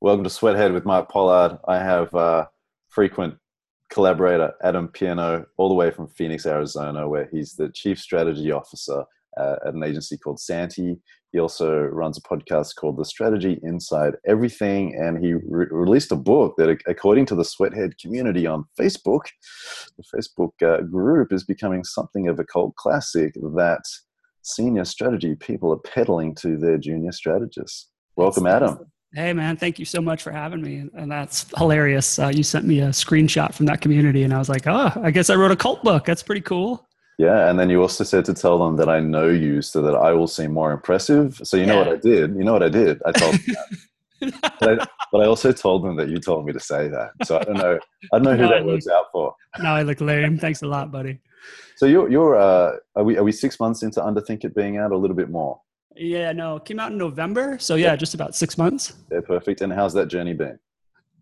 Welcome to Sweathead with Mark Pollard. I have uh, frequent collaborator Adam Pierno, all the way from Phoenix, Arizona, where he's the chief strategy officer uh, at an agency called Santy. He also runs a podcast called The Strategy Inside Everything, and he re- released a book that, according to the Sweathead community on Facebook, the Facebook uh, group is becoming something of a cult classic that senior strategy people are peddling to their junior strategists. Welcome, Adam. Hey man, thank you so much for having me, and that's hilarious. Uh, you sent me a screenshot from that community, and I was like, "Oh, I guess I wrote a cult book. That's pretty cool." Yeah, and then you also said to tell them that I know you, so that I will seem more impressive. So you know what I did? You know what I did? I told them that. but, I, but, I, also told them that you told me to say that. So I don't know. I don't know who no, that works out for. No, I look lame. Thanks a lot, buddy. So you're you're uh, are we are we six months into Underthink It being out? A little bit more. Yeah, no, it came out in November. So yeah, just about six months. Yeah, perfect. And how's that journey been?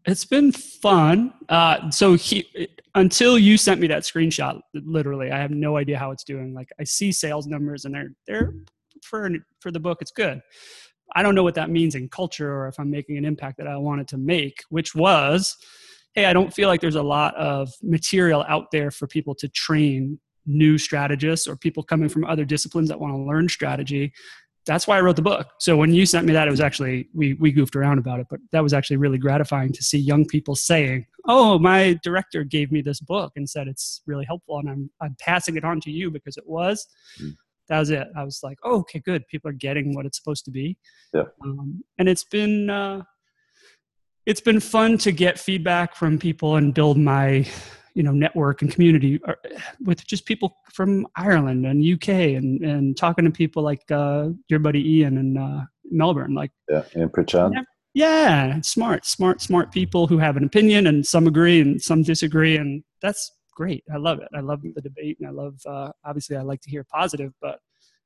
It's been fun. Uh, so he, until you sent me that screenshot, literally, I have no idea how it's doing. Like I see sales numbers and they're they're for for the book, it's good. I don't know what that means in culture or if I'm making an impact that I wanted to make, which was, hey, I don't feel like there's a lot of material out there for people to train new strategists or people coming from other disciplines that want to learn strategy that's why I wrote the book. So when you sent me that, it was actually we we goofed around about it, but that was actually really gratifying to see young people saying, "Oh, my director gave me this book and said it's really helpful, and I'm I'm passing it on to you because it was." Mm. That was it. I was like, "Oh, okay, good. People are getting what it's supposed to be." Yeah. Um, and it's been uh, it's been fun to get feedback from people and build my you know network and community uh, with just people from Ireland and UK and and talking to people like uh, your buddy Ian in uh, Melbourne, like yeah, Ian Pritchard. Yeah, smart, smart, smart people who have an opinion and some agree and some disagree, and that's great. I love it. I love the debate, and I love uh, obviously I like to hear positive, but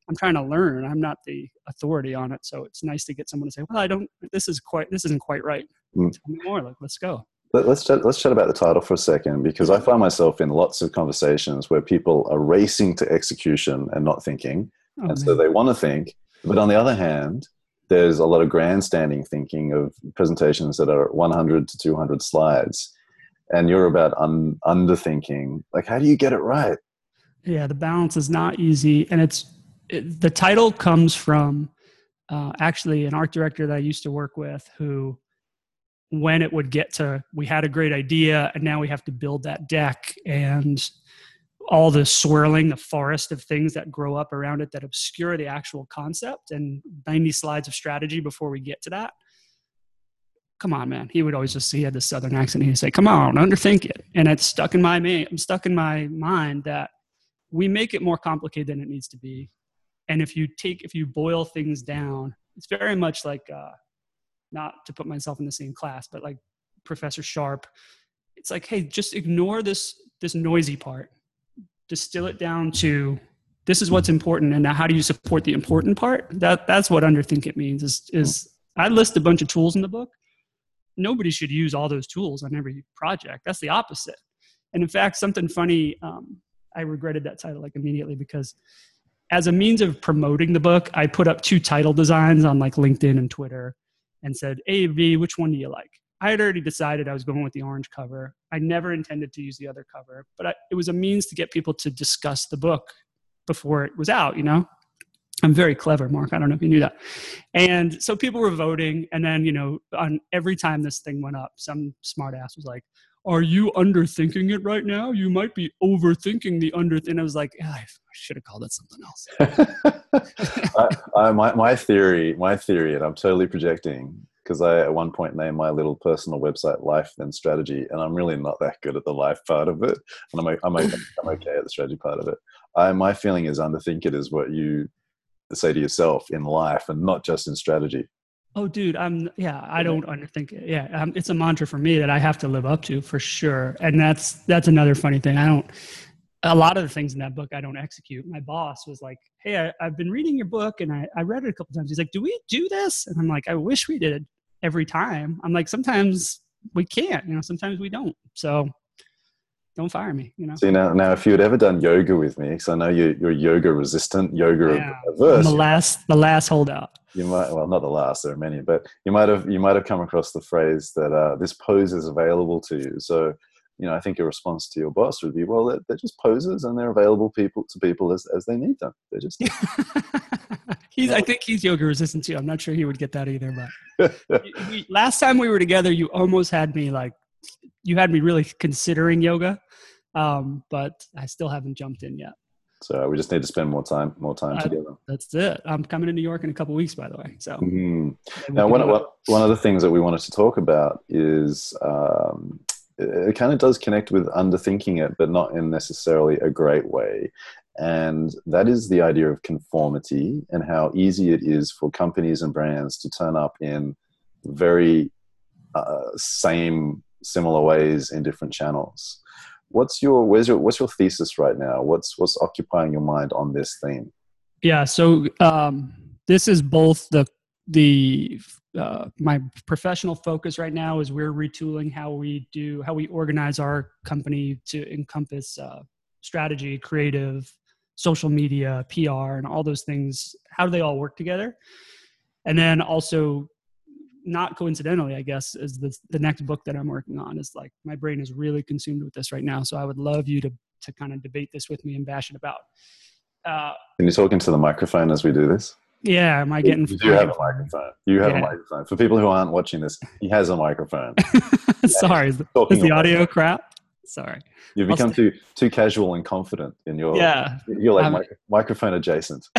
I'm trying to learn. I'm not the authority on it, so it's nice to get someone to say, "Well, I don't. This is quite. This isn't quite right. Mm. Tell me more. Like, let's go." Let, us chat, let's chat about the title for a second because I find myself in lots of conversations where people are racing to execution and not thinking, oh, and man. so they want to think. But on the other hand, there's a lot of grandstanding thinking of presentations that are 100 to 200 slides, and you're about un, underthinking. Like, how do you get it right? Yeah, the balance is not easy, and it's it, the title comes from uh, actually an art director that I used to work with who when it would get to we had a great idea and now we have to build that deck and all the swirling the forest of things that grow up around it that obscure the actual concept and 90 slides of strategy before we get to that. Come on man. He would always just he had this southern accent he'd say come on underthink it. And it's stuck in my i'm stuck in my mind that we make it more complicated than it needs to be. And if you take if you boil things down it's very much like uh, not to put myself in the same class, but like Professor Sharp, it's like, hey, just ignore this this noisy part. Distill it down to this is what's important, and now how do you support the important part? That that's what underthink it means. Is is I list a bunch of tools in the book. Nobody should use all those tools on every project. That's the opposite. And in fact, something funny, um, I regretted that title like immediately because as a means of promoting the book, I put up two title designs on like LinkedIn and Twitter and said, A, B, which one do you like? I had already decided I was going with the orange cover. I never intended to use the other cover, but I, it was a means to get people to discuss the book before it was out, you know? I'm very clever, Mark. I don't know if you knew that. And so people were voting. And then, you know, on every time this thing went up, some smartass was like, are you underthinking it right now? You might be overthinking the under. And I was like, ah, I should have called it something else. I, I, my, my theory, my theory, and I'm totally projecting because I at one point named my little personal website Life Then Strategy, and I'm really not that good at the life part of it, and I'm I'm, okay, I'm okay at the strategy part of it. I, my feeling is underthink it is what you say to yourself in life, and not just in strategy. Oh, dude, I'm yeah. I don't underthink it. Yeah, um, it's a mantra for me that I have to live up to for sure. And that's that's another funny thing. I don't. A lot of the things in that book I don't execute. My boss was like, "Hey, I, have been reading your book and I, I read it a couple times." He's like, "Do we do this?" And I'm like, "I wish we did every time." I'm like, "Sometimes we can't. You know, sometimes we don't." So don't fire me. You know. See now, now if you had ever done yoga with me, because I know you, you're yoga resistant, yoga Yeah. averse. I'm the last, the last holdout. you might well not the last there are many but you might have you might have come across the phrase that uh, this pose is available to you so you know i think your response to your boss would be well they're, they're just poses and they're available people to people as, as they need them they're just he's, I think he's yoga resistant too. I'm not sure he would get that either. But last time we were together, you almost had me like, you had me really considering yoga, um, but I still haven't jumped in yet. so we just need to spend more time more time Uh, together That's it. I'm coming to New York in a couple weeks, by the way. So Mhm. Now, one, one of the things that we wanted to talk about is um, it, it kind of does connect with underthinking it, but not in necessarily a great way. And that is the idea of conformity and how easy it is for companies and brands to turn up in very uh, same, similar ways in different channels. What's your where's your what's your thesis right now? What's what's occupying your mind on this theme? Yeah. So um, this is both the the uh, my professional focus right now is we're retooling how we do how we organize our company to encompass uh, strategy, creative, social media, PR, and all those things. How do they all work together? And then also, not coincidentally, I guess, is the the next book that I'm working on is like my brain is really consumed with this right now. So I would love you to to kind of debate this with me and bash it about. Uh, Can you talk into the microphone as we do this? yeah, am I getting? You do have a microphone. You have Yeah. a microphone. For people who aren't watching this, he has a microphone. Sorry, is the, is the audio crap? Sorry. You've I'll become too too casual and confident in your. Yeah. You're like I'm- mic- microphone adjacent.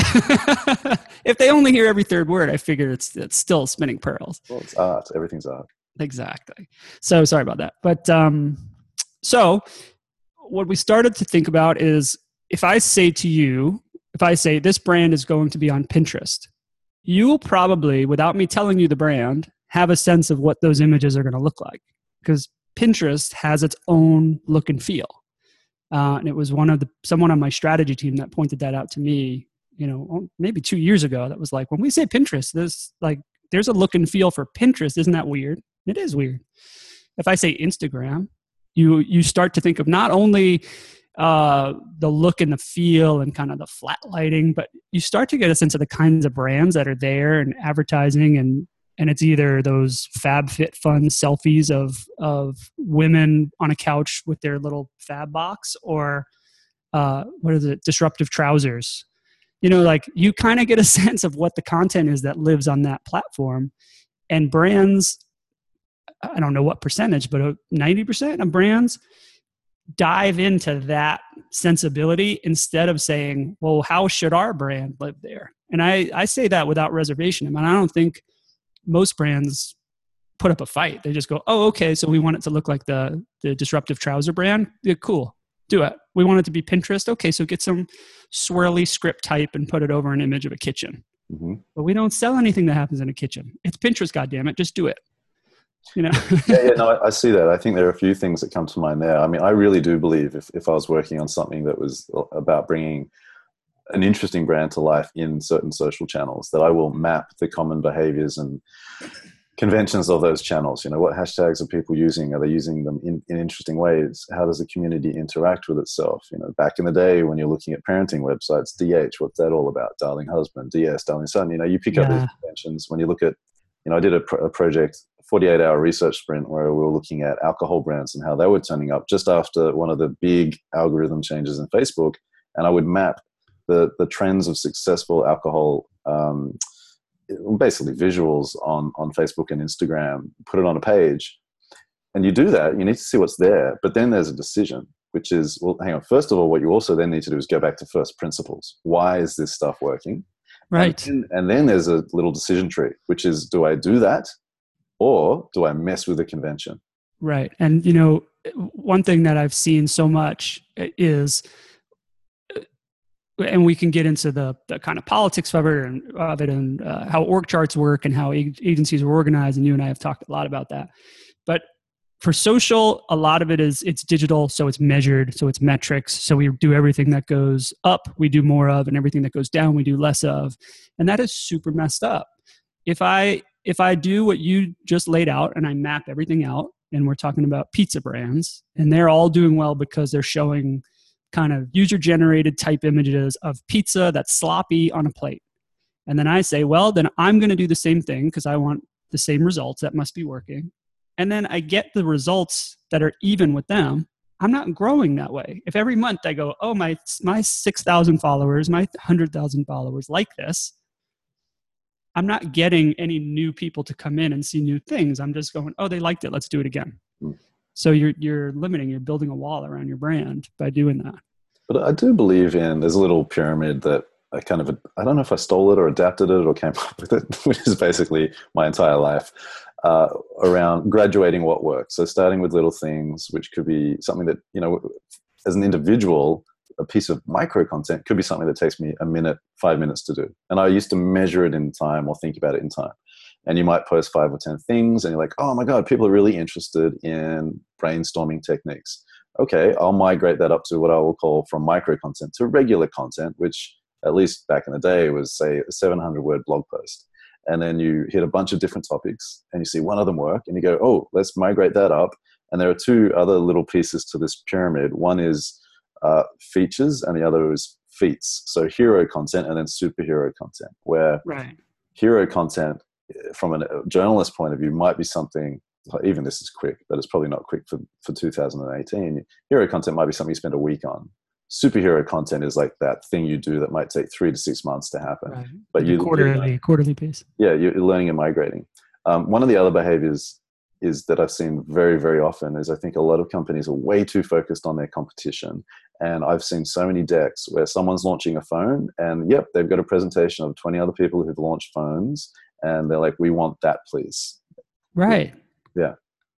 if they only hear every third word, I figure it's it's still spinning pearls. Well, it's art. Everything's art. Exactly. So sorry about that. But um, so what we started to think about is if I say to you, if I say this brand is going to be on Pinterest, you will probably, without me telling you the brand, have a sense of what those images are going to look like because Pinterest has its own look and feel. Uh, and it was one of the someone on my strategy team that pointed that out to me. You know, maybe two years ago. That was like when we say Pinterest, there's like there's a look and feel for Pinterest. Isn't that weird? It is weird. If I say Instagram, you you start to think of not only uh, the look and the feel and kind of the flat lighting, but you start to get a sense of the kinds of brands that are there and advertising and and it's either those fab fit fun selfies of of women on a couch with their little fab box or uh, what is it? Disruptive trousers. You know like you kind of get a sense of what the content is that lives on that platform. And brands i don't know what percentage but uh, 90% of brands dive into that sensibility instead of saying well how should our brand live there? And i i say that without reservation. I mean i don't think most brands put up a fight. They just go oh okay so we want it to look like the the disruptive trouser brand? Yeah, cool. Do it. We want it to be pinterest? Okay so get some swirly script type and put it over an image of a kitchen. Hmm but we don't sell anything that happens in a kitchen. It's pinterest goddamn it just do it. You know? Yeah, yeah, no, I, I see that. I think there are a few things that come to mind there. I mean, I really do believe if, if I was working on something that was about bringing an interesting brand to life in certain social channels, that I will map the common behaviors and conventions of those channels. You know, what hashtags are people using? Are they using them in, in interesting ways? How does the community interact with itself? You know, back in the day when you're looking at parenting websites, DH, what's that all about? Darling husband, DS, darling son. You know, you pick up these conventions when you look at you know, I did a, pro- a project, 48 hour research sprint where we were looking at alcohol brands and how they were turning up just after one of the big algorithm changes in Facebook. And I would map the, the trends of successful alcohol, um, basically visuals on, on Facebook and Instagram, put it on a page. And you do that, you need to see what's there. But then there's a decision, which is, well, hang on. First of all, what you also then need to do is go back to first principles. Why is this stuff working? right And, and then there's a little decision tree, which is do I do that or do I mess with the convention? Right. And, you know, one thing that I've seen so much is, and we can get into the, the kind of politics of it and, of it and uh, how org charts work and how ag- agencies are organized. And you and I have talked a lot about that. But for social, a lot of it is it's digital, so it's measured, so it's metrics. So we do everything that goes up, we do more of, and everything that goes down, we do less of. And that is super messed up. If I if I do what you just laid out and I map everything out and we're talking about pizza brands, and they're all doing well because they're showing kind of user generated type images of pizza that's sloppy on a plate. And then I say, well, then I'm going to do the same thing because I want the same results. That must be working. And then I get the results that are even with them. I'm not growing that way. If every month I go, oh, my, my 6,000 followers, my 100,000 followers like this, I'm not getting any new people to come in and see new things. I'm just going, oh, they liked it. Let's do it again. Hmm. So you're you're limiting. You're building a wall around your brand by doing that. But I do believe in there's a little pyramid that I kind of I don't know if I stole it or adapted it or came up with it, which is basically my entire life uh, around graduating what works. So starting with little things, which could be something that you know, as an individual, a piece of micro content could be something that takes me a minute, five minutes to do. And I used to measure it in time or think about it in time. And you might post five or 10 things and you're like, oh my God, people are really interested in brainstorming techniques. Okay, I'll migrate that up to what I will call from micro content to regular content, which at least back in the day was say a 700 word blog post. And then you hit a bunch of different topics and you see one of them work and you go, oh, let's migrate that up. And there are two other little pieces to this pyramid. One is uh, features and the other is feats. So hero content and then superhero content, where right. hero content from a journalist point of view might be something even this is quick, but it's probably not quick for, for 2018. Hero content might be something you spend a week on. Superhero content is like that thing you do that might take three to six months to happen. Right. But you quarterly, quarterly pace. Yeah, you're learning and migrating. Um, one of the other behaviors is that I've seen very, very often is I think a lot of companies are way too focused on their competition. And I've seen so many decks where someone's launching a phone and yep, they've got a presentation of 20 other people who've launched phones and they're like, we want that, please. Right. Yeah.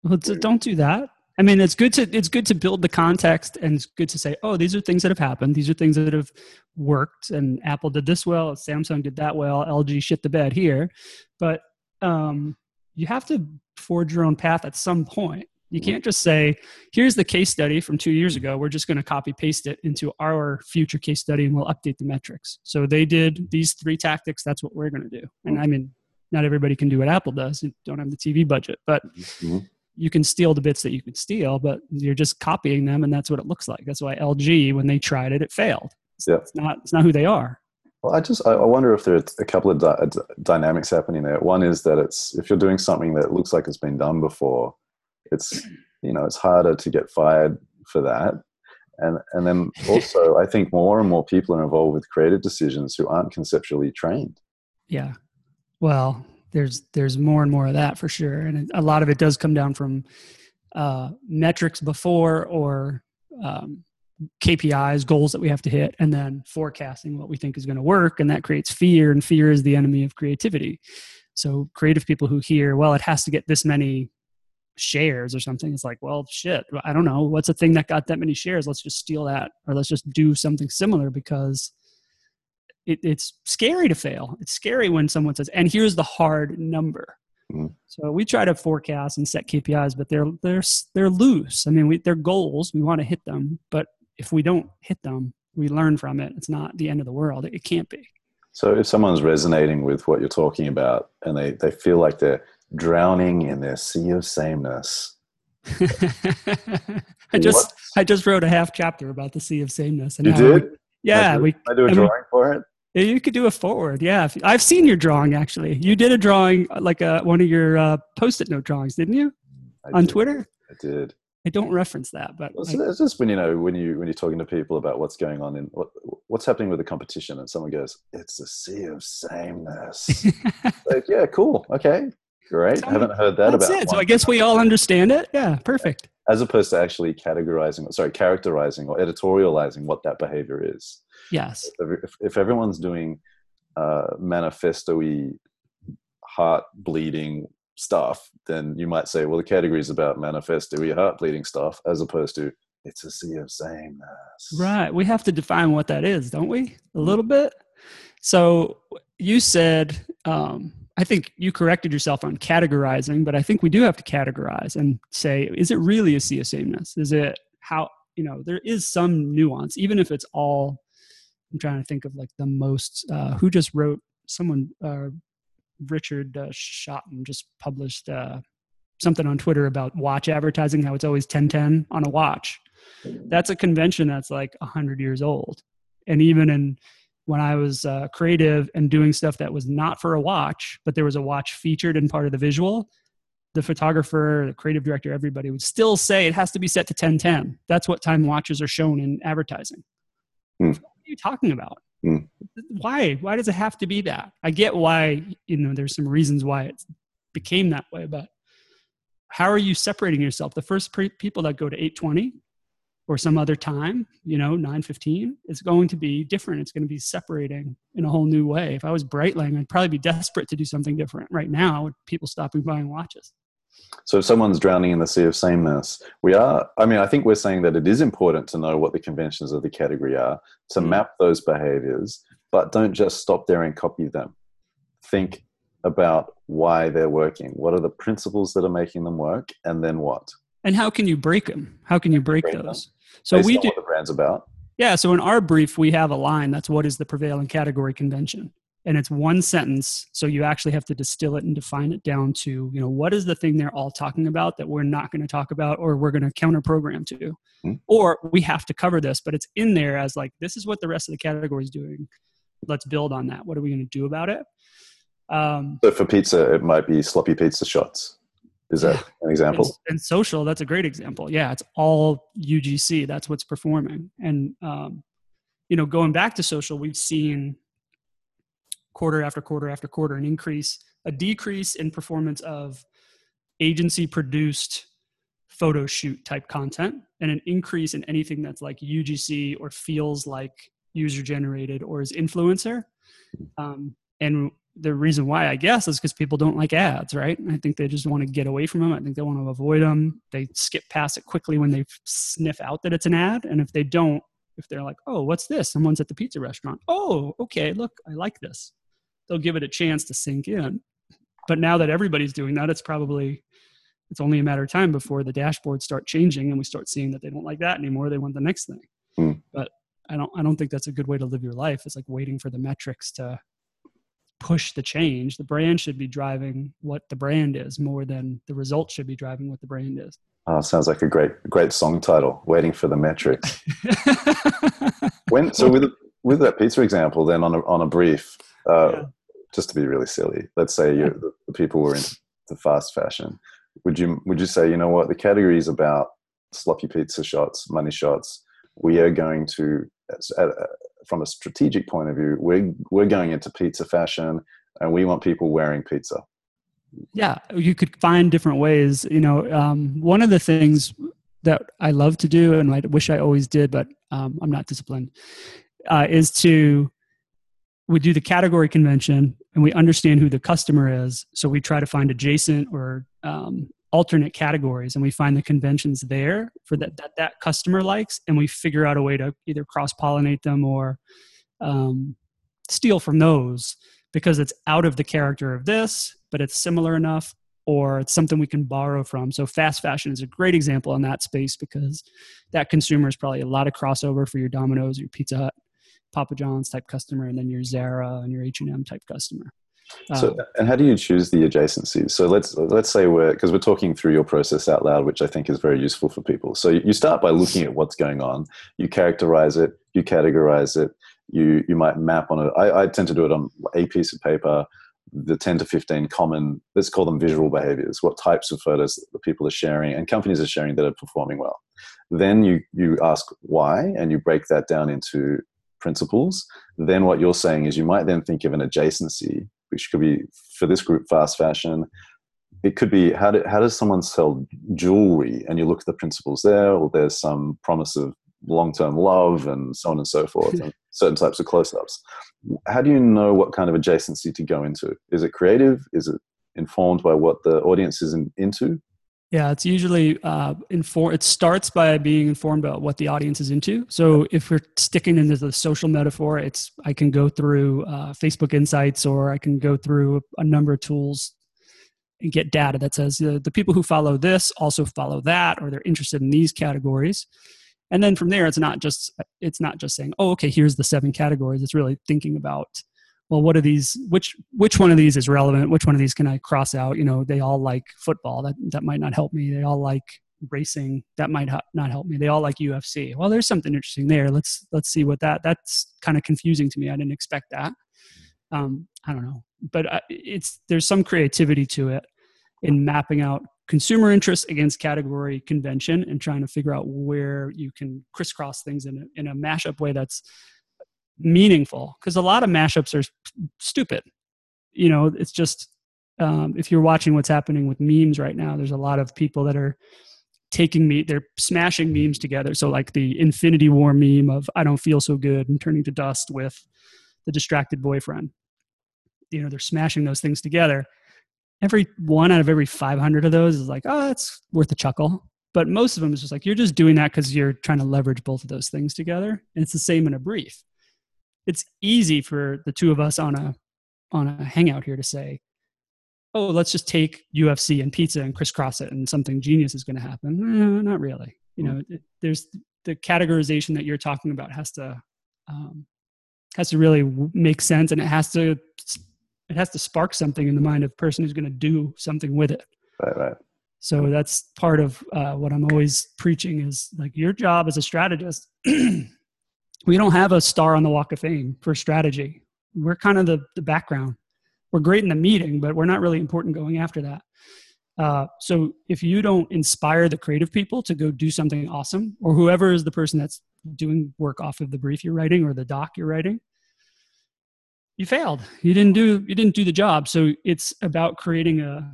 Well, don't do that. I mean, it's good to it's good to build the context, and it's good to say, oh, these are things that have happened. These are things that have worked, and Apple did this well, Samsung did that well, LG shit the bed here, but um, you have to forge your own path at some point. You mm-hmm. can't just say, here's the case study from two years ago. We're just going to copy paste it into our future case study and we'll update the metrics. So they did these three tactics. That's what we're going to do. And I mean, not everybody can do what Apple does. You don't have the TV budget, but mm-hmm. you can steal the bits that you can steal, but you're just copying them, and that's what it looks like. That's why LG, when they tried it, it failed. It's, yeah. it's not. It's not who they are. Well, I just I wonder if there's a couple of di- dynamics happening there. One is that it's if you're doing something that looks like it's been done before, it's you know it's harder to get fired for that. And and then also I think more and more people are involved with creative decisions who aren't conceptually trained. Yeah, well, there's there's more and more of that for sure, and a lot of it does come down from uh, metrics before or um, KPIs, goals that we have to hit, and then forecasting what we think is going to work, and that creates fear, and fear is the enemy of creativity. So creative people who hear, well, it has to get this many shares or something, it's like, well, shit, I don't know, what's a thing that got that many shares? Let's just steal that, or let's just do something similar because it, it's scary to fail. It's scary when someone says, and here's the hard number. Mm-hmm. So we try to forecast and set KPIs, but they're they're they're loose. I mean, we, they're goals. We want to hit them, but if we don't hit them, we learn from it. It's not the end of the world. It, it can't be. So if someone's resonating with what you're talking about, and they they feel like they're drowning in their sea of sameness. I just what? I just wrote a half chapter about the sea of sameness. And you did? Yeah, I do, we. I do a drawing we, for it. You could do a forward, yeah. I've seen your drawing actually. You did a drawing uh, like a, uh, one of your uh, post-it note drawings, didn't you? I on did. Twitter. I did. I don't reference that, but well, it's just when you know when you when you're talking to people about what's going on in what what's happening with the competition, and someone goes, "It's a sea of sameness." like, yeah, cool, okay, great. I haven't heard that That's about. It. So I guess we all understand it. Yeah, perfect. As opposed to actually categorizing, sorry, characterizing or editorializing what that behavior is. Yes. If, if everyone's doing uh, manifesto-y, heart bleeding stuff, then you might say, well, the category is about manifesto-y, heart bleeding stuff, as opposed to it's a sea of sameness. Right. We have to define what that is, don't we? A mm-hmm. little bit. So you said, um, I think you corrected yourself on categorizing, but I think we do have to categorize and say, is it really a sea of sameness? Is it how, you know, there is some nuance, even if it's all I'm trying to think of like the most uh, who just wrote someone uh, Richard uh, Shotton just published uh, something on Twitter about watch advertising, how it's always 1010 on a watch. That's a convention that's like 100 years old. And even in when I was uh, creative and doing stuff that was not for a watch, but there was a watch featured in part of the visual, the photographer, the creative director, everybody would still say it has to be set to 1010. That's what time watches are shown in advertising. Mm. You talking about? Mm. Why? Why does it have to be that? I get why, you know, there's some reasons why it became that way, but how are you separating yourself? The first pre- people that go to 820 or some other time, you know, 915 is going to be different. It's going to be separating in a whole new way. If I was Breitling, I'd probably be desperate to do something different right now with people stopping buying watches. So if someone's drowning in the sea of sameness, we are, I mean, I think we're saying that it is important to know what the conventions of the category are, to mm-hmm. map those behaviors, but don't just stop there and copy them. Think about why they're working. What are the principles that are making them work? And then what? And how can you break them? How can you break, break those? Them? So Based we do what the brand's about. Yeah. So in our brief, we have a line that's what is the prevailing category convention and it's one sentence so you actually have to distill it and define it down to you know what is the thing they're all talking about that we're not going to talk about or we're going to counter program to? Mm-hmm. or we have to cover this but it's in there as like this is what the rest of the category is doing. Let's build on that. What are we going to do about it? Um, so for pizza it might be sloppy pizza shots. Is that an example? And, and, social that's a great example. Yeah it's all ugc that's what's performing. And um, you know going back to social we've seen quarter after quarter after quarter an increase a decrease in performance of agency produced photo shoot type content and an increase in anything that's like UGC or feels like user generated or is influencer. Um, and the reason why I guess is because people don't like ads, right? I think they just want to get away from them. I think they want to avoid them. They skip past it quickly when they sniff out that it's an ad. And if they don't, if they're like, oh, what's this? Someone's at the pizza restaurant. Oh, okay, look, I like this they'll give it a chance to sink in. But now that everybody's doing that, it's probably it's only a matter of time before the dashboards start changing and we start seeing that they don't like that anymore. They want the next thing. Mm. But I don't I don't think that's a good way to live your life. It's like waiting for the metrics to push the change. The brand should be driving what the brand is more than the results should be driving what the brand is. Oh, sounds like a great great song title. Waiting for the metrics. when so with with that pizza example, then on a on a brief, uh, yeah just to be really silly, let's say you the, people were into the fast fashion. Would you would you say you know what the category is about sloppy pizza shots, money shots? We are going to, uh, from a strategic point of view, we're we're going into pizza fashion, and we want people wearing pizza. Yeah, you could find different ways. You know, um, one of the things that I love to do, and I wish I always did, but um, I'm not disciplined, uh, is to we do the category convention and we understand who the customer is. So we try to find adjacent or um, alternate categories and we find the conventions there for that, that that customer likes and we figure out a way to either cross pollinate them or um, steal from those because it's out of the character of this but it's similar enough or it's something we can borrow from so fast fashion is a great example in that space because that consumer is probably a lot of crossover for your domino's your pizza hut Papa John's type customer, and then your Zara and your H and M type customer. So, um, and how do you choose the adjacencies? So let's let's say we're because we're talking through your process out loud, which I think is very useful for people. So you start by looking at what's going on, you characterize it, you categorize it, you you might map on it. I, I tend to do it on a piece of paper, the ten to fifteen common let's call them visual behaviors. What types of photos the people are sharing and companies are sharing that are performing well. Then you you ask why, and you break that down into principles, then what you're saying is you might then think of an adjacency, which could be for this group fast fashion. It could be how, do, how does someone sell jewelry, and you look at the principles there, or there's some promise of long-term love and so on and so forth, and certain types of close-ups. How do you know what kind of adjacency to go into? Is it creative? Is it informed by what the audience is in, into? Yeah, it's usually uh, inform. It starts by being informed about what the audience is into. So if we're sticking into the social metaphor, it's I can go through uh, Facebook Insights or I can go through a number of tools and get data that says uh, the people who follow this also follow that, or they're interested in these categories. And then from there, it's not just it's not just saying, oh, okay, here's the seven categories. It's really thinking about well what are these which which one of these is relevant? Which one of these can i cross out? You know they all like football. That that might not help me. They all like racing. That might ha- not help me. They all like ufc well there's something interesting there. Let's let's see what that that's kind of confusing to me. I didn't expect that. Um, i don't know. But I, it's there's some creativity to it in mapping out consumer interest against category convention and trying to figure out where you can crisscross things in a, in a mashup way that's meaningful because a lot of mashups are stupid you know it's just um, if you're watching what's happening with memes right now there's a lot of people that are taking me they're smashing memes together so like the infinity war meme of i don't feel so good and turning to dust with the distracted boyfriend you know they're smashing those things together every one out of every 500 of those is like, oh, it's worth a chuckle. But most of them is just like, you're just doing that because you're trying to leverage both of those things together. And it's the same in a brief. It's easy for the two of us on a on a hangout here to say, oh, let's just take UFC and pizza and crisscross it and something genius is going to happen. Not really. You know, it, there's the categorization that you're talking about has to um, has to really make sense and it has to it has to spark something in the mind of the person who's going to do something with it. Right, right. So that's part of uh, what I'm always preaching is like your job as a strategist. we don't have a star on the Walk of Fame for strategy. We're kind of the, the background. We're great in the meeting, but we're not really important going after that. Uh, so if you don't inspire the creative people to go do something awesome, or whoever is the person that's doing work off of the brief you're writing or the doc you're writing, you failed you didn't do you didn't do the job so it's about creating a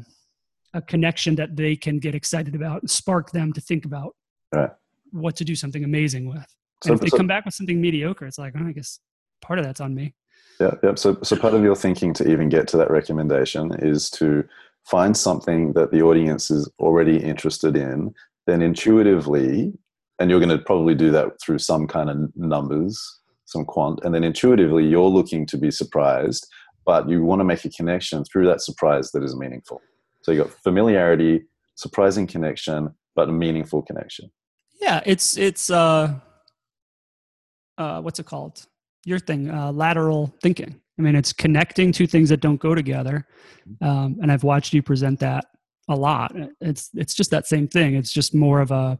a connection that they can get excited about and spark them to think about right. what to do something amazing with so, if they so, come back with something mediocre it's like oh, i guess part of that's on me yeah yeah so so part of your thinking to even get to that recommendation is to find something that the audience is already interested in then intuitively and you're going to probably do that through some kind of numbers some quant, and then intuitively you're looking to be surprised, but you want to make a connection through that surprise that is meaningful. So you got familiarity, surprising connection, but a meaningful connection. Yeah, it's it's uh, uh, what's it called? Your thing, uh, lateral thinking. I mean, it's connecting two things that don't go together, um, and I've watched you present that a lot. It's it's just that same thing. It's just more of a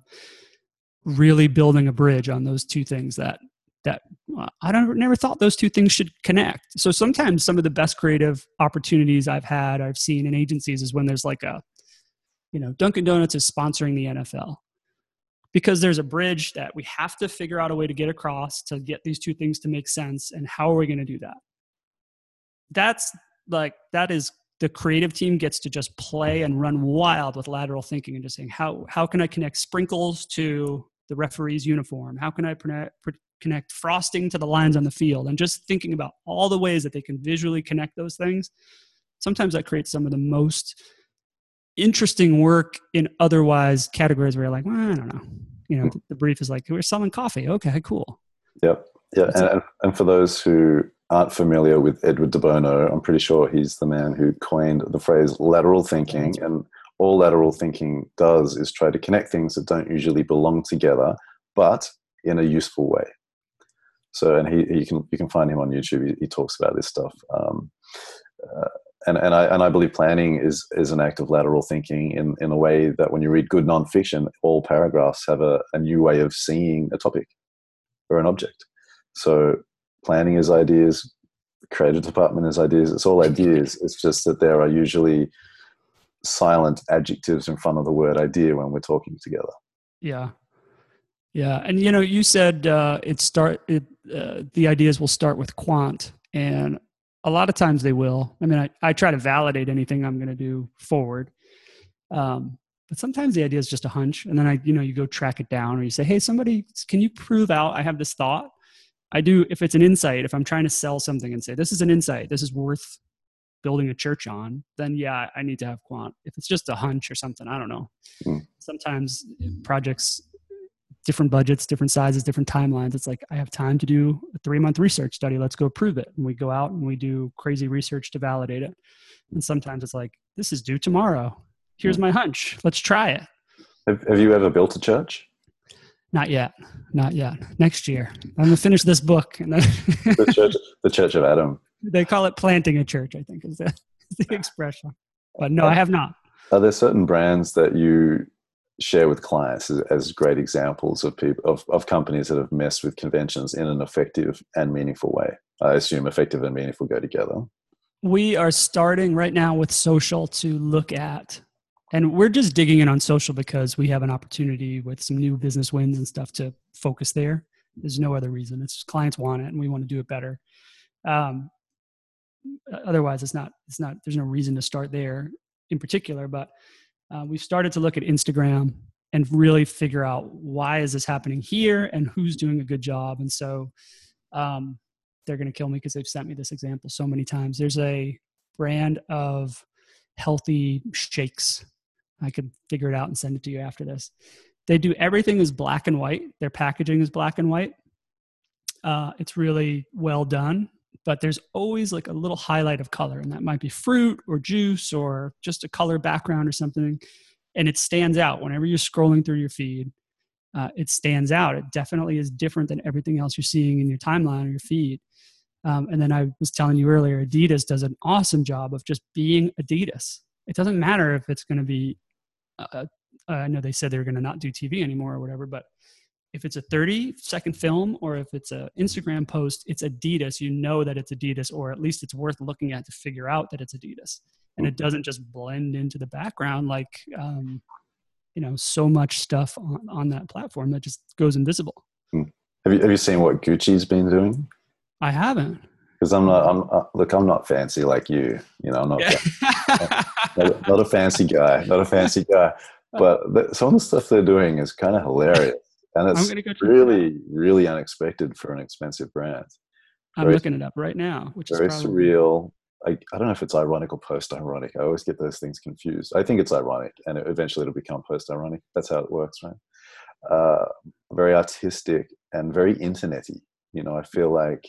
really building a bridge on those two things that that uh, I don't never thought those two things should connect. So sometimes some of the best creative opportunities I've had, I've seen in agencies is when there's like a, you know, Dunkin' Donuts is sponsoring the NFL because there's a bridge that we have to figure out a way to get across to get these two things to make sense. And how are we going to do that? That's like, that is the creative team gets to just play and run wild with lateral thinking and just saying, how, how can I connect sprinkles to the referee's uniform? How can I connect frosting to the lines on the field and just thinking about all the ways that they can visually connect those things sometimes that creates some of the most interesting work in otherwise categories where you're like well, i don't know. You know the brief is like we're selling coffee. Okay cool. Yep. Yeah and, and for those who aren't familiar with edward de bono i'm pretty sure he's the man who coined the phrase lateral thinking and all lateral thinking does is try to connect things that don't usually belong together but in a useful way. So, and he, he can you can find him on YouTube. He, he talks about this stuff. Um, uh, and, and I and I believe planning is is an act of lateral thinking in in a way that when you read good nonfiction, all paragraphs have a, a new way of seeing a topic or an object. So planning is ideas, creative department is ideas. It's all ideas. It's just that there are usually silent adjectives in front of the word idea when we're talking together. Yeah, yeah, and you know, you said uh, it start it, uh, the ideas will start with quant, and a lot of times they will. I mean, I, I try to validate anything I'm going to do forward, um, but sometimes the idea is just a hunch, and then I, you know, you go track it down, or you say, "Hey, somebody, can you prove out I have this thought?" I do if it's an insight. If I'm trying to sell something and say this is an insight, this is worth building a church on, then yeah, I need to have quant. If it's just a hunch or something, I don't know. Mm. Sometimes projects different budgets, different sizes, different timelines. It's like, I have time to do a three month research study. Let's go prove it. And we go out and we do crazy research to validate it. And sometimes it's like, this is due tomorrow. Here's hmm. my hunch. Let's try it. Have, have you ever built a church? Not yet. Not yet. Next year. I'm going to finish this book. And then the, church, the Church of Adam they call it planting a church. I think is the, is the expression. But no, I have not. Are there certain brands that you share with clients as, as great examples of people of, of companies that have messed with conventions in an effective and meaningful way? I assume effective and meaningful go together. We are starting right now with social to look at and we're just digging in on social because we have an opportunity with some new business wins and stuff to focus there there's no other reason it's clients want it and we want to do it better um, otherwise it's not it's not there's no reason to start there in particular but uh, we've started to look at instagram and really figure out why is this happening here and who's doing a good job and so um, they're going to kill me because they've sent me this example so many times there's a brand of healthy shakes I could figure it out and send it to you after this. They do everything is black and white. Their packaging is black and white. Uh, it's really well done, but there's always like a little highlight of color, and that might be fruit or juice or just a color background or something. And it stands out whenever you're scrolling through your feed. Uh, it stands out. It definitely is different than everything else you're seeing in your timeline or your feed. Um, and then I was telling you earlier, Adidas does an awesome job of just being Adidas. It doesn't matter if it's going to be uh, I know they said they were going to not do TV anymore or whatever, but if it's a 30 second film or if it's an Instagram post, it's Adidas. You know that it's Adidas, or at least it's worth looking at to figure out that it's Adidas. And it doesn't just blend into the background like, um, you know, so much stuff on, on that platform that just goes invisible. Hmm. Have you, have you seen what Gucci's been doing? I haven't. Because I'm not, I'm uh, look, I'm not fancy like you. You know, I'm not, yeah. not, not, a fancy guy, not a fancy guy. But the, some of the stuff they're doing is kind of hilarious, and it's go really, really unexpected for an expensive brand. I'm very, looking it up right now, which very is probably... surreal. I, I don't know if it's ironic or post-ironic. I always get those things confused. I think it's ironic, and eventually it'll become post-ironic. That's how it works, right? Uh, very artistic and very internety. You know, I feel like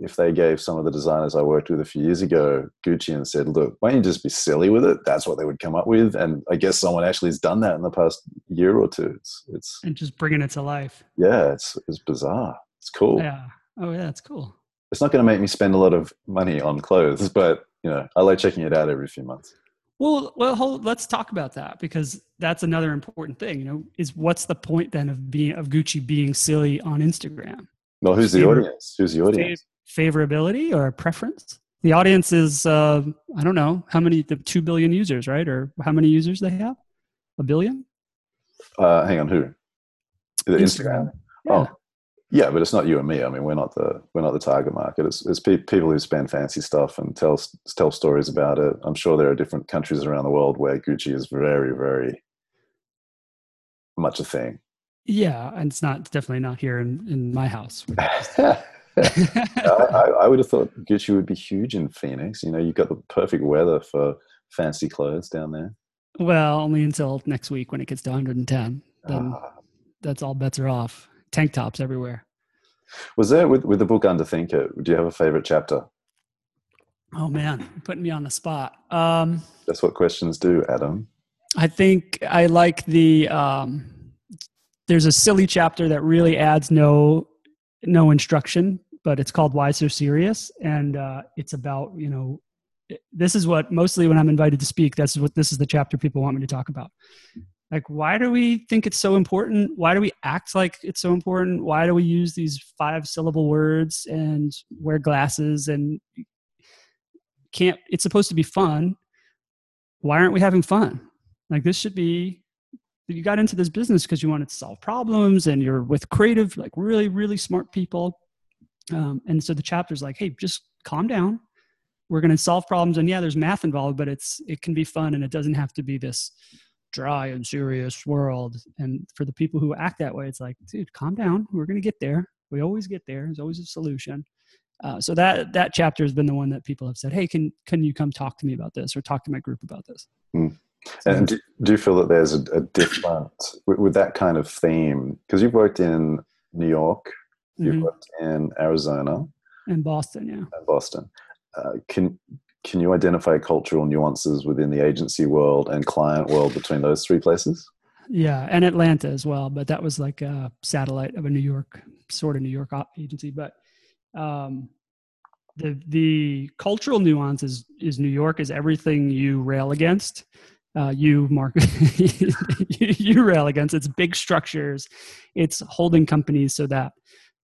if they gave some of the designers I worked with a few years ago Gucci and said, look, why don't you just be silly with it? That's what they would come up with. And I guess someone actually has done that in the past year or two. It's, it's and just bringing it to life. Yeah, it's, it's bizarre. It's cool. Yeah. Oh yeah, it's cool. It's not going to make me spend a lot of money on clothes, but you know, I like checking it out every few months. Well, well, hold, let's talk about that because that's another important thing. You know, is what's the point then of being of Gucci being silly on Instagram? Well, who's the audience? Who's the audience? Favorability or preference. The audience is, uh, I don't know, how many, the 2 billion users, right? Or how many users they have? A billion? Uh, hang on, who? The Instagram? Instagram. Yeah. Oh, yeah, but it's not you and me. I mean, we're not the we're not the target market. It's, it's pe- people who spend fancy stuff and tell tell stories about it. I'm sure there are different countries around the world where Gucci is very very much a thing. Yeah, and it's not definitely not here in in my house. I, I, would have thought Gucci would be huge in Phoenix. You know, you've got the perfect weather for fancy clothes down there. Well, only until next week when it gets to 110. Then ah. that's all bets are off. Tank tops everywhere. Was there with with the book Underthink It? Do you have a favorite chapter? Oh man, putting me on the spot. Um, that's what questions do, Adam. I think I like the. Um, there's a silly chapter that really adds no no instruction, but it's called Why So Serious, and uh, it's about you know this is what mostly when I'm invited to speak, that's what this is the chapter people want me to talk about. Like, why do we think it's so important? Why do we act like it's so important? Why do we use these five syllable words and wear glasses and can't? It's supposed to be fun. Why aren't we having fun? Like, this should be you got into this business because you wanted to solve problems and you're with creative like really really smart people. Um, and so the chapter's like hey just calm down. We're going to solve problems. And yeah there's math involved but it's it can be fun and it doesn't have to be this dry and serious world. And for the people who act that way it's like dude calm down. We're going to get there. We always get there. There's always a solution. Uh, so that that chapter has been the one that people have said hey can can you come talk to me about this or talk to my group about this? Mm. And do, do, you feel that there's a, a different with, with, that kind of theme? Because you've worked in New York, you've mm-hmm. worked in Arizona, and Boston, yeah, and Boston. Uh, can can you identify cultural nuances within the agency world and client world between those three places? Yeah, and Atlanta as well, but that was like a satellite of a New York sort of New York agency. But um, the the cultural nuance is is New York is everything you rail against. Uh, you mark you rail against. It's big structures. It's holding companies so that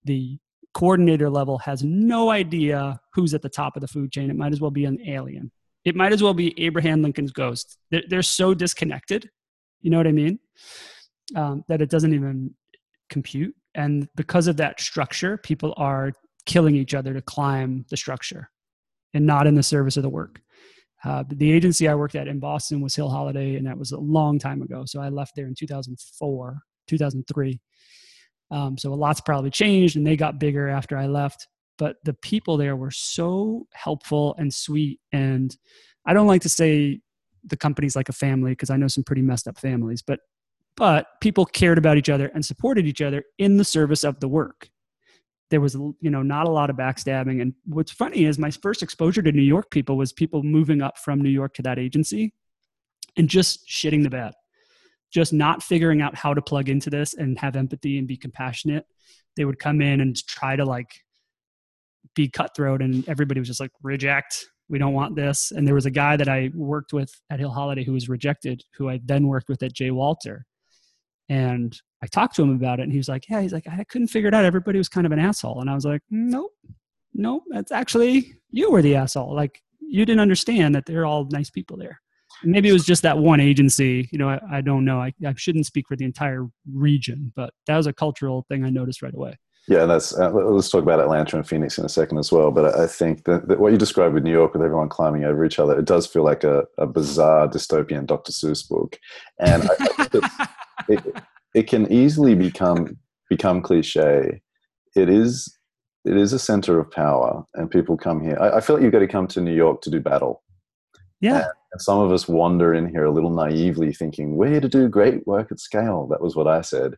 the coordinator level has no idea who's at the top of the food chain. It might as well be an alien. It might as well be abraham lincoln's ghost. They're, they're so disconnected you know what i mean? Um, that it doesn't even compute. And because of that structure people are killing each other to climb the structure and not in the service of the work. Uh, the agency I worked at in Boston was Hill Holliday, and that was a long time ago. So I left there in 2004, 2003. Um, so a lot's probably changed, and they got bigger after I left. But the people there were so helpful and sweet. And I don't like to say the company's like a family because I know some pretty messed up families, but but people cared about each other and supported each other in the service of the work there was you know not a lot of backstabbing. And what's funny is my first exposure to new york people was people moving up from new york to that agency and just shitting the bed just not figuring out how to plug into this and have empathy and be compassionate. They would come in and try to like be cutthroat and everybody was just like reject. We don't want this. And there was a guy that i worked with at hill holliday who was rejected who i then worked with at j walter and I talked to him about it and he was like, Yeah, he's like, I couldn't figure it out. Everybody was kind of an asshole. And I was like, Nope, nope, that's actually you were the asshole. Like, you didn't understand that they're all nice people there. And maybe it was just that one agency. You know, I, I don't know. I, I shouldn't speak for the entire region, but that was a cultural thing I noticed right away. Yeah, and that's uh, let's talk about Atlanta and Phoenix in a second as well. But I think that, that, what you described with New York, with everyone climbing over each other, it does feel like a, a bizarre dystopian Dr. Seuss book, and I, I it, it can easily become become cliche. It is it is a center of power, and people come here. I, I feel like you've got to come to New York to do battle. Yeah. And, and some of us wander in here a little naively, thinking we're here to do great work at scale. That was what I said,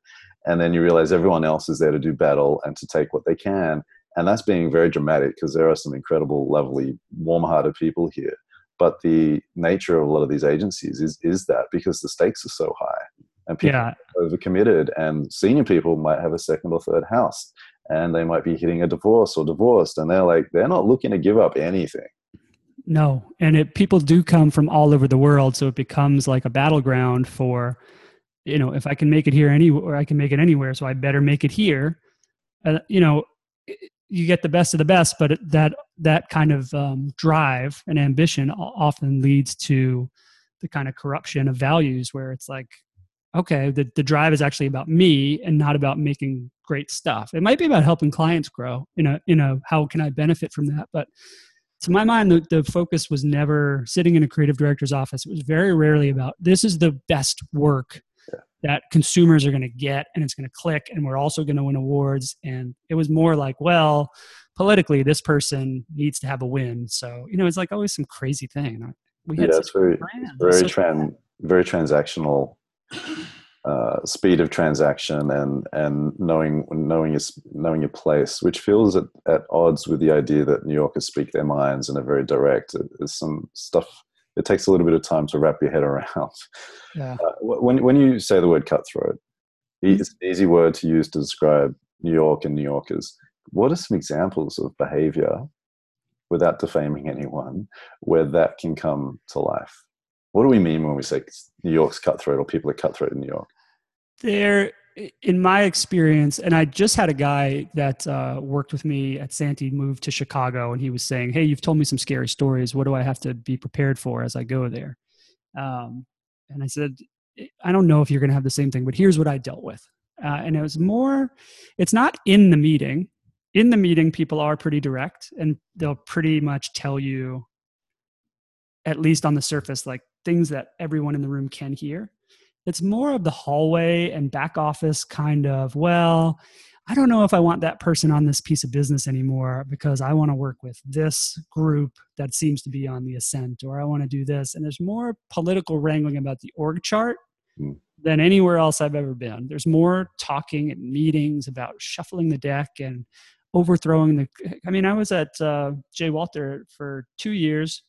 and then you realize everyone else is there to do battle and to take what they can. And that's being very dramatic because there are some incredible, lovely, warm-hearted people here. But the nature of a lot of these agencies is is that because the stakes are so high and people yeah. are overcommitted and senior people might have a second or third house and they might be hitting a divorce or divorced and they're like they're not looking to give up anything no and it people do come from all over the world so it becomes like a battleground for you know if i can make it here anywhere i can make it anywhere so i better make it here uh, you know you get the best of the best but that that kind of um, drive and ambition often leads to the kind of corruption of values where it's like okay, the, the drive is actually about me and not about making great stuff. It might be about helping clients grow you know, in a, how can I benefit from that? But to my mind, the, the focus was never sitting in a creative director's office. It was very rarely about this is the best work yeah. that consumers are going to get and it's going to click and we're also going to win awards. And it was more like, well, politically, this person needs to have a win. So, you know, it's like always some crazy thing. We had yeah, it's very, very, tran- very transactional uh, speed of transaction and and knowing knowing your knowing your place, which feels at, at odds with the idea that New Yorkers speak their minds and are very direct. There's some stuff. It takes a little bit of time to wrap your head around. Yeah. Uh, when when you say the word cutthroat, it's an easy word to use to describe New York and New Yorkers. What are some examples of behavior, without defaming anyone, where that can come to life? What do we mean when we say New York's cutthroat or people are cutthroat in New York? There, in my experience, and I just had a guy that uh, worked with me at Santy move to Chicago, and he was saying, "Hey, you've told me some scary stories. What do I have to be prepared for as I go there?" Um, and I said, "I don't know if you're going to have the same thing, but here's what I dealt with." Uh, and it was more, it's not in the meeting. In the meeting, people are pretty direct, and they'll pretty much tell you, at least on the surface, like things that everyone in the room can hear. It's more of the hallway and back office kind of, well, I don't know if I want that person on this piece of business anymore because I want to work with this group that seems to be on the ascent, or I want to do this. And there's more political wrangling about the org chart mm. than anywhere else I've ever been. There's more talking and meetings about shuffling the deck and overthrowing the. I mean, I was at uh, J. Walter for two years,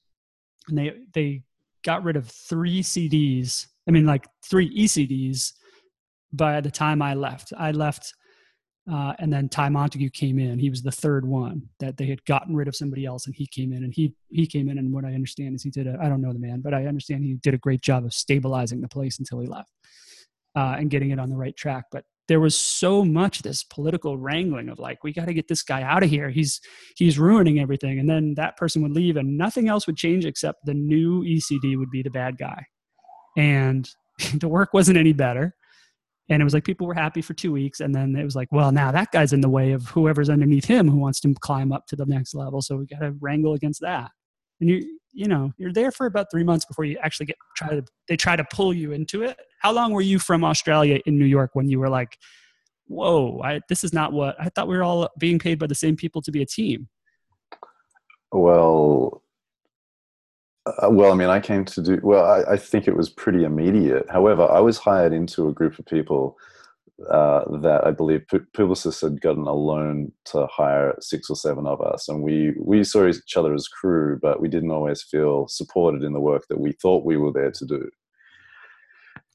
and they they got rid of three CDs. I mean, like three ECDs by the time I left. I left Uh, and then Ty Montague came in. He was the third one that they had gotten rid of somebody else, and he came in. And he he came in, and what I understand is he did. I don't know the man, but I understand he did a great job of stabilizing the place until he left uh, and getting it on the right track. But there was so much this political wrangling of like, we got to get this guy out of here. He's he's ruining everything. And then that person would leave, and nothing else would change except the new ECD would be the bad guy, and the work wasn't any better and it was like people were happy for two weeks and then it was like well now that guy's in the way of whoever's underneath him who wants to climb up to the next level so we got to wrangle against that and you you know you're there for about three months before you actually get try to they try to pull you into it how long were you from australia in new york when you were like whoa I, this is not what i thought we were all being paid by the same people to be a team well uh, well, I mean, I came to do well. I, I, think it was pretty immediate. However, I was hired into a group of people uh, that I believe P- Publicis had gotten a loan to hire six or seven of us, and we we saw each other as crew, but we didn't always feel supported in the work that we thought we were there to do.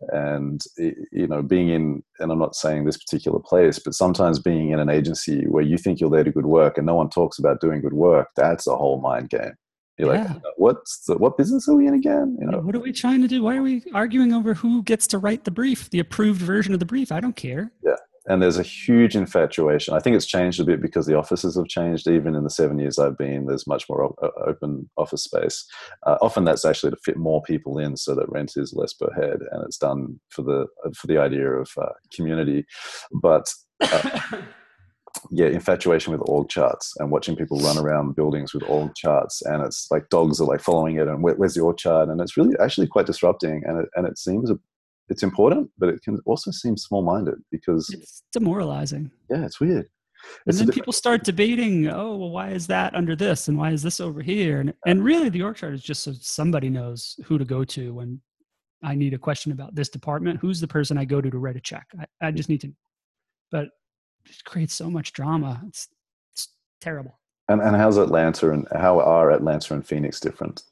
And you know, being in, and I'm not saying this particular place, but sometimes being in an agency where you think you're there to good work and no one talks about doing good work, that's a whole mind game. You're yeah. like, what's the, what business are we in again? You know, what are we trying to do? Why are we arguing over who gets to write the brief, the approved version of the brief? I don't care. Yeah, and there's a huge infatuation. I think it's changed a bit because the offices have changed. Even in the seven years I've been, there's much more open office space. Uh, often that's actually to fit more people in, so that rent is less per head, and it's done for the for the idea of uh, community. But uh, yeah infatuation with org charts and watching people run around buildings with org charts and it's like dogs are like following it and Where, where's the org chart? And it's really actually quite disrupting and it, and it seems a, it's important but it can also seem small-minded because it's demoralizing. Yeah it's weird. And then people start debating oh well why is that under this and why is this over here? And, and really the org chart is just so somebody knows who to go to when i need a question about this department. Who's the person i go to to write a check? I, I just need to but it creates so much drama. It's, it's terrible. And, and how's Atlanta and how are Atlanta and Phoenix different?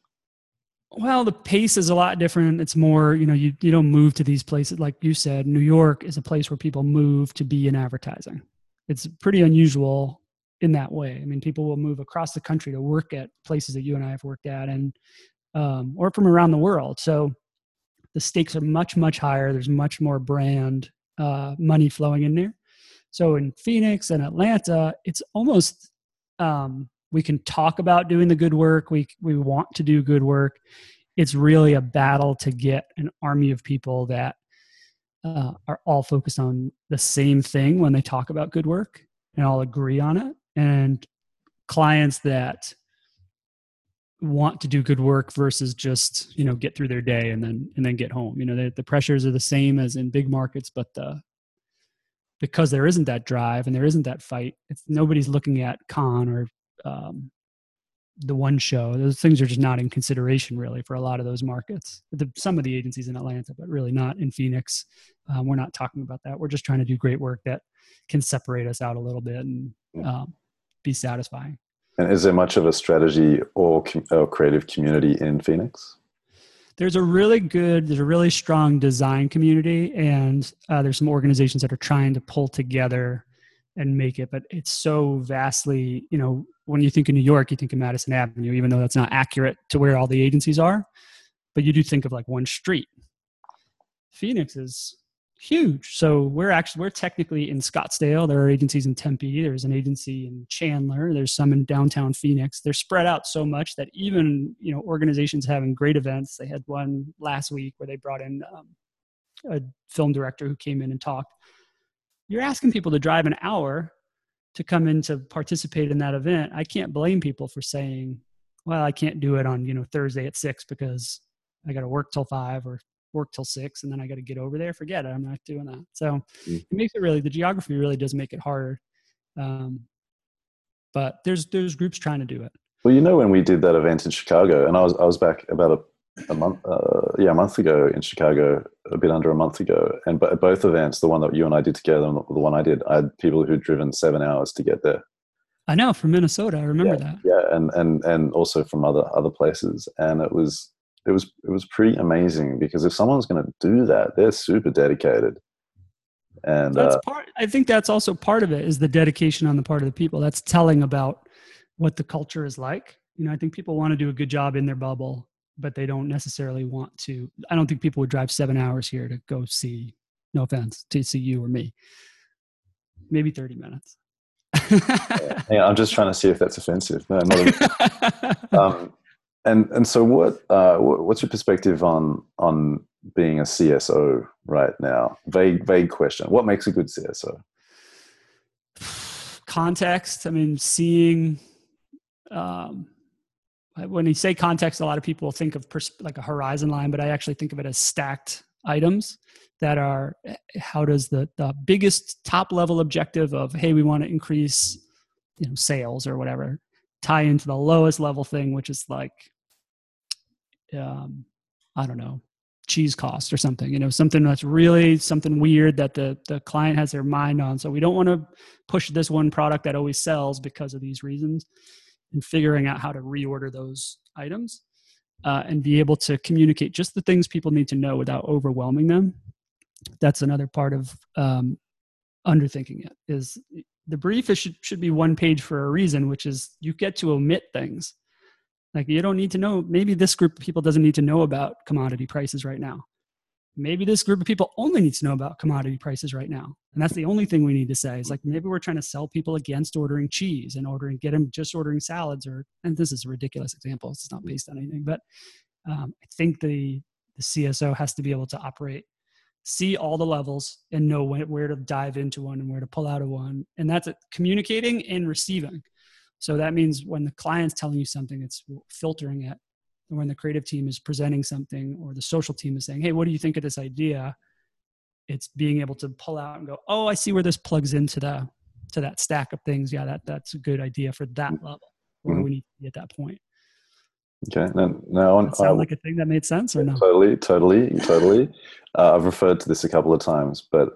Well, the pace is a lot different. It's more, you know, you, you don't move to these places. Like you said, New York is a place where people move to be in advertising. It's pretty unusual in that way. I mean, people will move across the country to work at places that you and I have worked at and, um, or from around the world. So the stakes are much, much higher. There's much more brand uh, money flowing in there. So in Phoenix and Atlanta, it's almost um, we can talk about doing the good work. We we want to do good work. It's really a battle to get an army of people that uh, are all focused on the same thing when they talk about good work and all agree on it. And clients that want to do good work versus just you know get through their day and then and then get home you know the, the pressures are the same as in big markets but the because there isn't that drive and there isn't that fight. It's nobody's looking at Cannes or um, the one show. Those things are just not in consideration really for a lot of those markets. The, some of the agencies in Atlanta, but really not in Phoenix. Um, we're not talking about that. We're just trying to do great work that can separate us out a little bit and um, be satisfying. And is there much of a strategy or, or creative community in Phoenix? There's a really good there's a really strong design community and uh, there's some organizations that are trying to pull together and make it but it's so vastly you know when you think of new york you think of madison avenue even though that's not accurate to where all the agencies are but you do think of like one street. Phoenix is huge. So we're actually we're technically in Scottsdale. There are agencies in Tempe. There's an agency in Chandler. There's some in downtown Phoenix. They're spread out so much that even you know organizations having great events. They had one last week where they brought in um, a film director who came in and talked. You're asking people to drive an hour to come in to participate in that event. I can't blame people for saying, "Well, I can't do it on you know Thursday at six because I got to work till five or work till six and then I got to get over there. Forget it. I'm not doing that. So mm. it makes it really, the geography really does make it harder. Um, but there's, there's groups trying to do it. Well, you know, when we did that event in Chicago and I was, I was back about a, a month, uh, yeah, a month ago in Chicago, a bit under a month ago. And but both events, the one that you and I did together and the, the one I did, I had people who'd driven seven hours to get there. I know from Minnesota. I remember yeah, that. Yeah, and and and also from other other places, and it was it was it was pretty amazing because if someone's going to do that, they're super dedicated. And that's uh, part. I think that's also part of it is the dedication on the part of the people. That's telling about what the culture is like. You know, I think people want to do a good job in their bubble, but they don't necessarily want to. I don't think people would drive seven hours here to go see. No offense to see you or me. Maybe thirty minutes. yeah, I'm just trying to see if that's offensive. No, not. um, and and so what, uh, what's your perspective on on being a CSO right now? Vague vague question. What makes a good CSO? Context. I mean, seeing. Um, when you say context, a lot of people think of pers- like a horizon line, but I actually think of it as stacked items that are eh, how does the, the biggest top level objective of hey we want to increase you know sales or whatever tie into the lowest level thing which is like um, i don't know cheese cost or something you know something that's really something weird that the the client has their mind on. So we don't want to push this one product that always sells because of these reasons and figuring out how to reorder those items uh, and be able to communicate just the things people need to know without overwhelming them. That's another part of um, underthinking it is the brief is, should, should be one page for a reason which is you get to omit things like you don't need to know maybe this group of people doesn't need to know about commodity prices right now. Maybe this group of people only needs to know about commodity prices right now. And that's the only thing we need to say is like maybe we're trying to sell people against ordering cheese and ordering get them just ordering salads or and this is a ridiculous example it's not based on anything but um, i think the the cso has to be able to operate see all the levels and know when, where to dive into one and where to pull out of one. And that's it, communicating and receiving so that means when the client's telling you something it's filtering it and when the creative team is presenting something or the social team is saying hey what do you think of this idea it's being able to pull out and go oh i see where this plugs into the to that stack of things yeah that that's a good idea for that mm-hmm. level where mm-hmm. we need to be at that point Okay. Now, now on, sound uh, like a thing that made sense or no? Totally, totally, totally. uh, I've referred to this a couple of times, but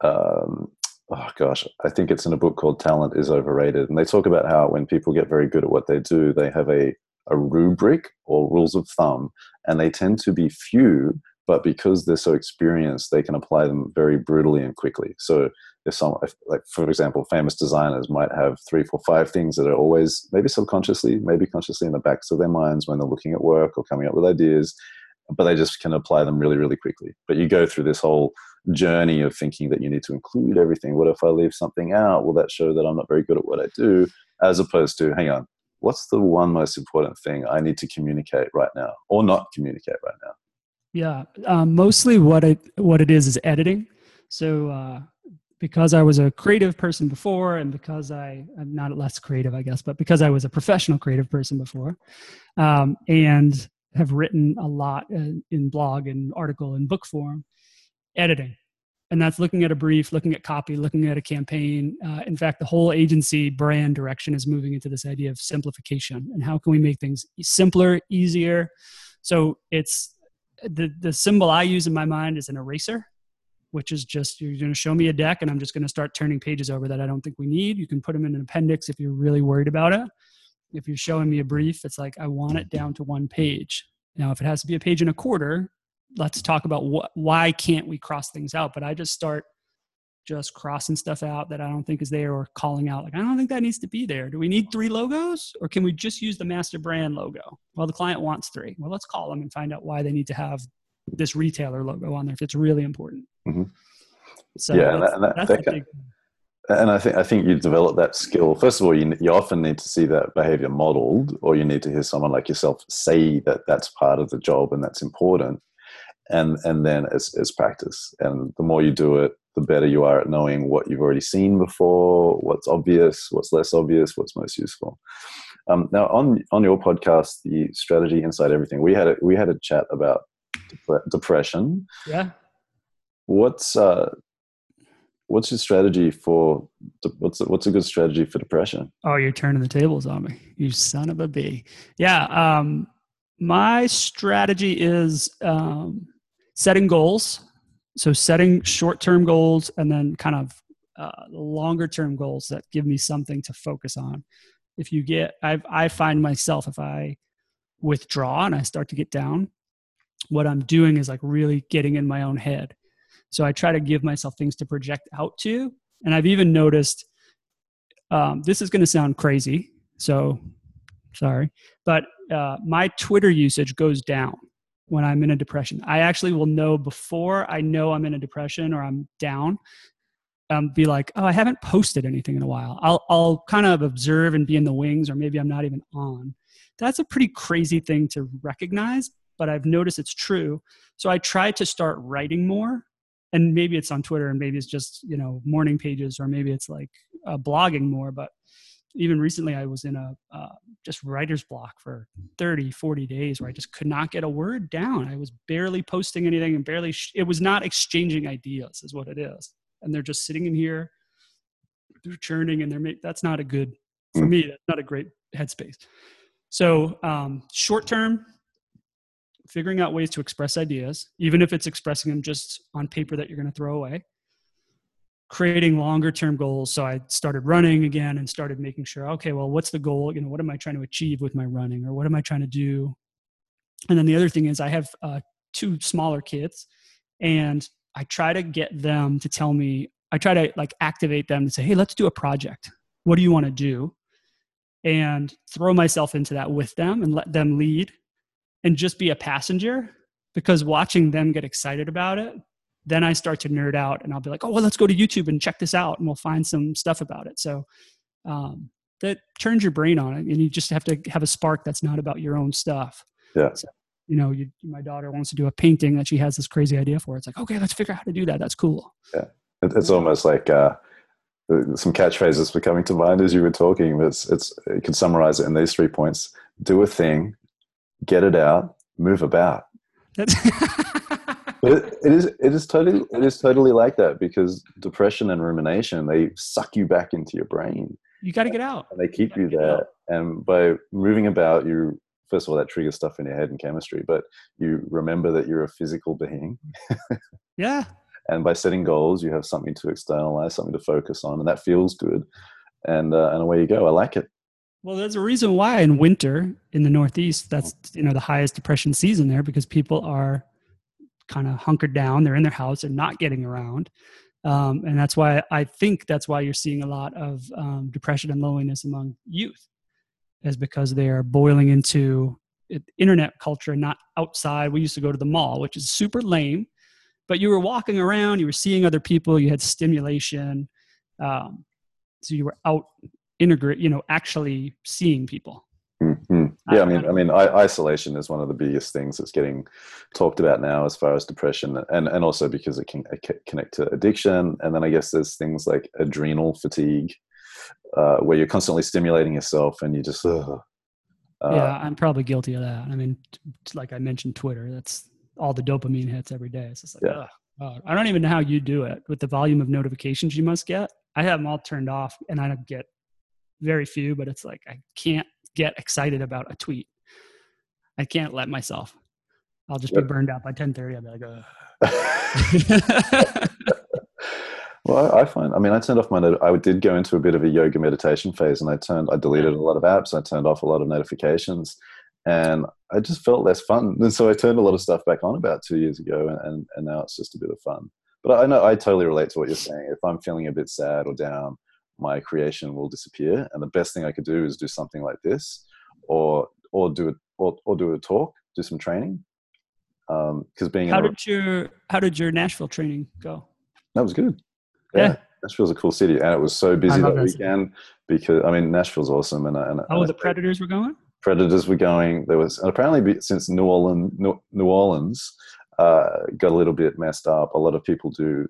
um, oh gosh, I think it's in a book called Talent is Overrated. And they talk about how when people get very good at what they do, they have a, a rubric or rules of thumb, and they tend to be few, but because they're so experienced, they can apply them very brutally and quickly. So if some like for example famous designers might have three four five things that are always maybe subconsciously maybe consciously in the backs of their minds when they're looking at work or coming up with ideas but they just can apply them really really quickly but you go through this whole journey of thinking that you need to include everything. What if i leave something out? Will that show that i'm not very good at what i do? As opposed to hang on what's the one most important thing i need to communicate right now or not communicate right now? Yeah um, mostly what it what it is is editing. So uh, because I was a creative person before, and because I, I'm not less creative, I guess, but because I was a professional creative person before, um, and have written a lot in, in blog and article and book form, editing. And that's looking at a brief, looking at copy, looking at a campaign. Uh, in fact, the whole agency brand direction is moving into this idea of simplification and how can we make things simpler, easier. So it's the the symbol I use in my mind is an eraser which is just you're going to show me a deck and I'm just going to start turning pages over that I don't think we need. You can put them in an appendix if you're really worried about it. If you're showing me a brief, it's like I want it down to one page. Now, if it has to be a page and a quarter, let's talk about what why can't we cross things out? But I just start just crossing stuff out that I don't think is there or calling out like I don't think that needs to be there. Do we need three logos or can we just use the master brand logo? Well, the client wants three. Well, let's call them and find out why they need to have this retailer logo on there if it's really important. Mm-hmm. So yeah, that's, and, that, that's that and I think I think you develop that skill. First of all, you you often need to see that behavior modeled, or you need to hear someone like yourself say that that's part of the job and that's important. And and then as as practice, and the more you do it, the better you are at knowing what you've already seen before, what's obvious, what's less obvious, what's most useful. Um, now, on on your podcast, the strategy inside everything, we had a, we had a chat about depression. Yeah. What's uh, what's your strategy for what's what's a good strategy for depression? Oh, you're turning the tables on me, you son of a bee. Yeah. Um, my strategy is um, setting goals. So setting short-term goals and then kind of uh, longer-term goals that give me something to focus on. If you get, I I find myself if I withdraw and I start to get down, what I'm doing is like really getting in my own head. So I try to give myself things to project out to. And I've even noticed um, this is going to sound crazy. So sorry. But uh, my Twitter usage goes down when I'm in a depression. I actually will know before I know I'm in a depression or I'm down. Um, be like, oh, I haven't posted anything in a while. I'll I'll kind of observe and be in the wings, or maybe I'm not even on. That's a pretty crazy thing to recognize, but I've noticed it's true. So I try to start writing more, and maybe it's on Twitter, and maybe it's just you know morning pages, or maybe it's like uh, blogging more. But even recently i was in a uh, just writer's block for 30 40 days where i just could not get a word down. I was barely posting anything and barely sh- it was not exchanging ideas is what it is. And they're just sitting in here they're churning and they're ma- that's not a good for mm. me that's not a great headspace. So um, short term figuring out ways to express ideas even if it's expressing them just on paper that you're going to throw away creating longer term goals. So i started running again and started making sure okay well what's the goal? You know what am i trying to achieve with my running or what am i trying to do? And then the other thing is i have uh, two smaller kids and i try to get them to tell me i try to like activate them to say hey let's do a project. What do you want to do? And throw myself into that with them and let them lead and just be a passenger because watching them get excited about it then I start to nerd out and I'll be like, oh, well, let's go to YouTube and check this out and we'll find some stuff about it. So um, that turns your brain on it and you just have to have a spark that's not about your own stuff. Yeah. So, you know, you, my daughter wants to do a painting that she has this crazy idea for. It's like, okay, let's figure out how to do that. That's cool. Yeah. It's almost like uh, some catchphrases were coming to mind as you were talking. But it's, it's, you can summarize it in these three points do a thing, get it out, move about. It, it is it is totally it is totally like that because depression and rumination they suck you back into your brain. You got to get out. And they keep you, you there, and by moving about, you first of all that triggers stuff in your head and chemistry, but you remember that you're a physical being. yeah. And by setting goals, you have something to externalize, something to focus on, and that feels good. And uh, and away you go. I like it. Well, there's a reason why in winter in the Northeast, that's you know the highest depression season there because people are kind of hunkered down. They're in their house. They're not getting around. Um, and that's why I think that's why you're seeing a lot of um, depression and loneliness among youth, is because they are boiling into internet culture not outside. We used to go to the mall, which is super lame, but you were walking around, you were seeing other people, you had stimulation, um, so you were out integrate, you know, actually seeing people. Yeah, I mean, I mean, isolation is one of the biggest things that's getting talked about now, as far as depression, and and also because it can connect to addiction, and then I guess there's things like adrenal fatigue, uh, where you're constantly stimulating yourself, and you just. Uh, yeah, I'm probably guilty of that. I mean, like I mentioned, Twitter. That's all the dopamine hits every day. It's just like, yeah. oh, I don't even know how you do it with the volume of notifications you must get. I have them all turned off, and I don't get very few, but it's like I can't get excited about a tweet. I can't let myself. I'll just yep. be burned out by 10:30. I'll be like, well, I find. I mean, I turned off my. I did go into a bit of a yoga meditation phase, and I turned. I deleted a lot of apps. I turned off a lot of notifications, and I just felt less fun. And so I turned a lot of stuff back on about two years ago, and and, and now it's just a bit of fun. But I know I totally relate to what you're saying. If I'm feeling a bit sad or down, my creation will disappear. And the best thing I could do is do something like this, or or do it or, or do a talk, do some training. Because um, being how did your how did your Nashville training go? That was good. Yeah. yeah. Nashville's a cool city, and it was so busy that, that weekend because I mean Nashville's awesome. And, and oh, and the Predators were going. Predators were going. There was and apparently since New Orleans, New Orleans uh, got a little bit messed up. A lot of people do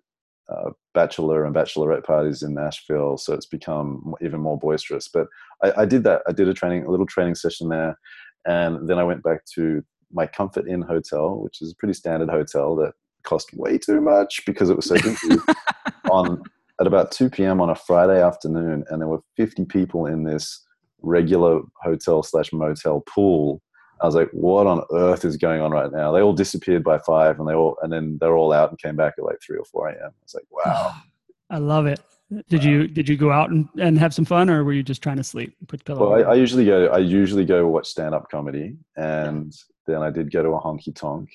uh, bachelor and bachelorette parties in Nashville, so it's become even more boisterous. But I, I, did that. I did a training, a little training session there, and then I went back to my Comfort Inn hotel, which is a pretty standard hotel that cost way too much because it was so busy. on at about 2 p.m. on a Friday afternoon, and there were 50 people in this regular hotel slash motel pool I was like, what on earth is going on right now? They all disappeared by five and they all, and then they're all out and came back at like three or 4 a.m. I was like, wow. I love it. Did wow. you, did you go out and, and have some fun or were you just trying to sleep? Put pillow well, I, I, usually go, I usually go watch stand up comedy and then I did go to a honky tonk.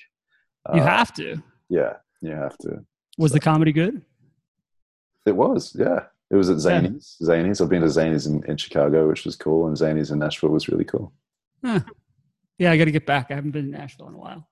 You uh, have to. Yeah. You have to. Was so, the comedy good? It was, yeah. It was at Zanies. Yeah. Zanies. I've been to Zanies in, in Chicago, which was cool, and Zanies in Nashville was really cool. Huh. Yeah, I got to get back. I haven't been to Nashville in a while.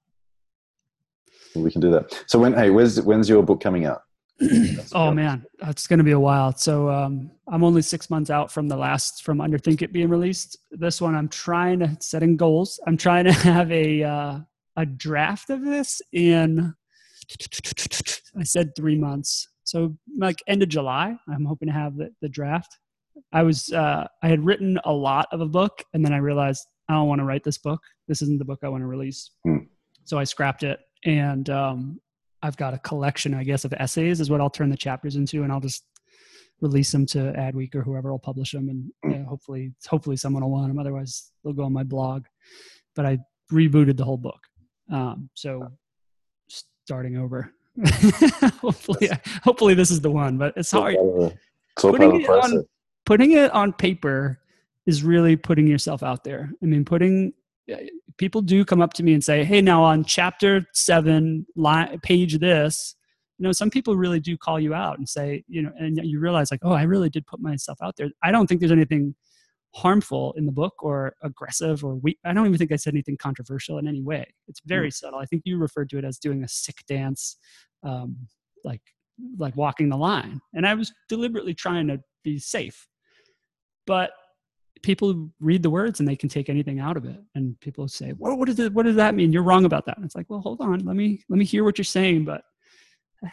we can do that. So when hey, when's when's your book coming out? oh man, it's going to be a while. So um, I'm only six months out from the last from Underthink It being released. This one, I'm trying to setting goals. I'm trying to have a uh, a draft of this in. I said three months, so like end of July. I'm hoping to have the, the draft. I was uh, I had written a lot of a book, and then I realized I don't want to write this book. This isn't the book I want to release. Hmm. So I scrapped it, and um, I've got a collection, I guess, of essays is what I'll turn the chapters into, and I'll just release them to Adweek or whoever will publish them, and hmm. hopefully, hopefully someone will want them. Otherwise, they'll go on my blog. But I rebooted the whole book, um, so starting over. hopefully, hopefully this is the one. But it's hard. Putting it, on, putting it on paper is really putting yourself out there. I mean, putting people do come up to me and say, "Hey, now on chapter seven, line, page this." You know, some people really do call you out and say, you know, and you realize like, "Oh, I really did put myself out there." I don't think there's anything harmful in the book or aggressive or weak. I don't even think I said anything controversial in any way. It's very mm. subtle. I think you referred to it as doing a sick dance, um, like like walking the line. And I was deliberately trying to be safe. But people read the words and they can take anything out of it. And people say, "What what, is it, what does that mean? You're wrong about that." And it's like, well, hold on, let me let me hear what you're saying, but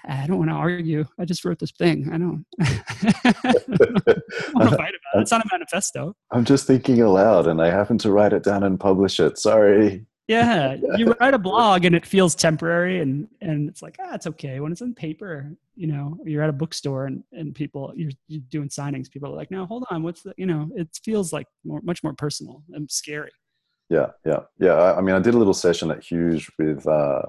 I don't want to argue. I just wrote this thing. I don't. I don't fight about it. It's not a manifesto. I'm just thinking aloud, and I happen to write it down and publish it. Sorry. Yeah, you write a blog, and it feels temporary, and and it's like ah, it's okay when it's on paper. You know, you're at a bookstore, and and people you're, you're doing signings. People are like, no, hold on, what's the? You know, it feels like more, much more personal and scary. Yeah, yeah, yeah. I, I mean, I did a little session at Huge with uh,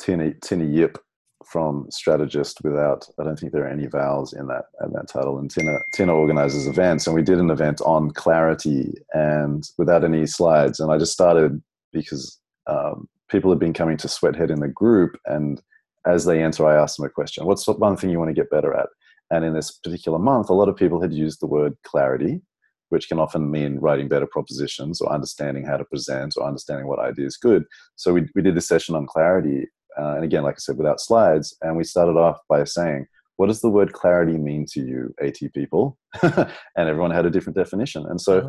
Tina Tina Yip from strategist without I don't think there are any vowels in that in that title. And Tina Tina organizes events, and we did an event on clarity and without any slides. And I just started because um, people have been coming to Sweathead in the group, and as they answer, I ask them a question: "What's one thing you want to get better at?" And in this particular month, a lot of people had used the word clarity, which can often mean writing better propositions or understanding how to present or understanding what idea is good. So we, we did this session on clarity, uh, and again, like I said, without slides. And we started off by saying, what does the word clarity mean to you, AT people? and everyone had a different definition. And so,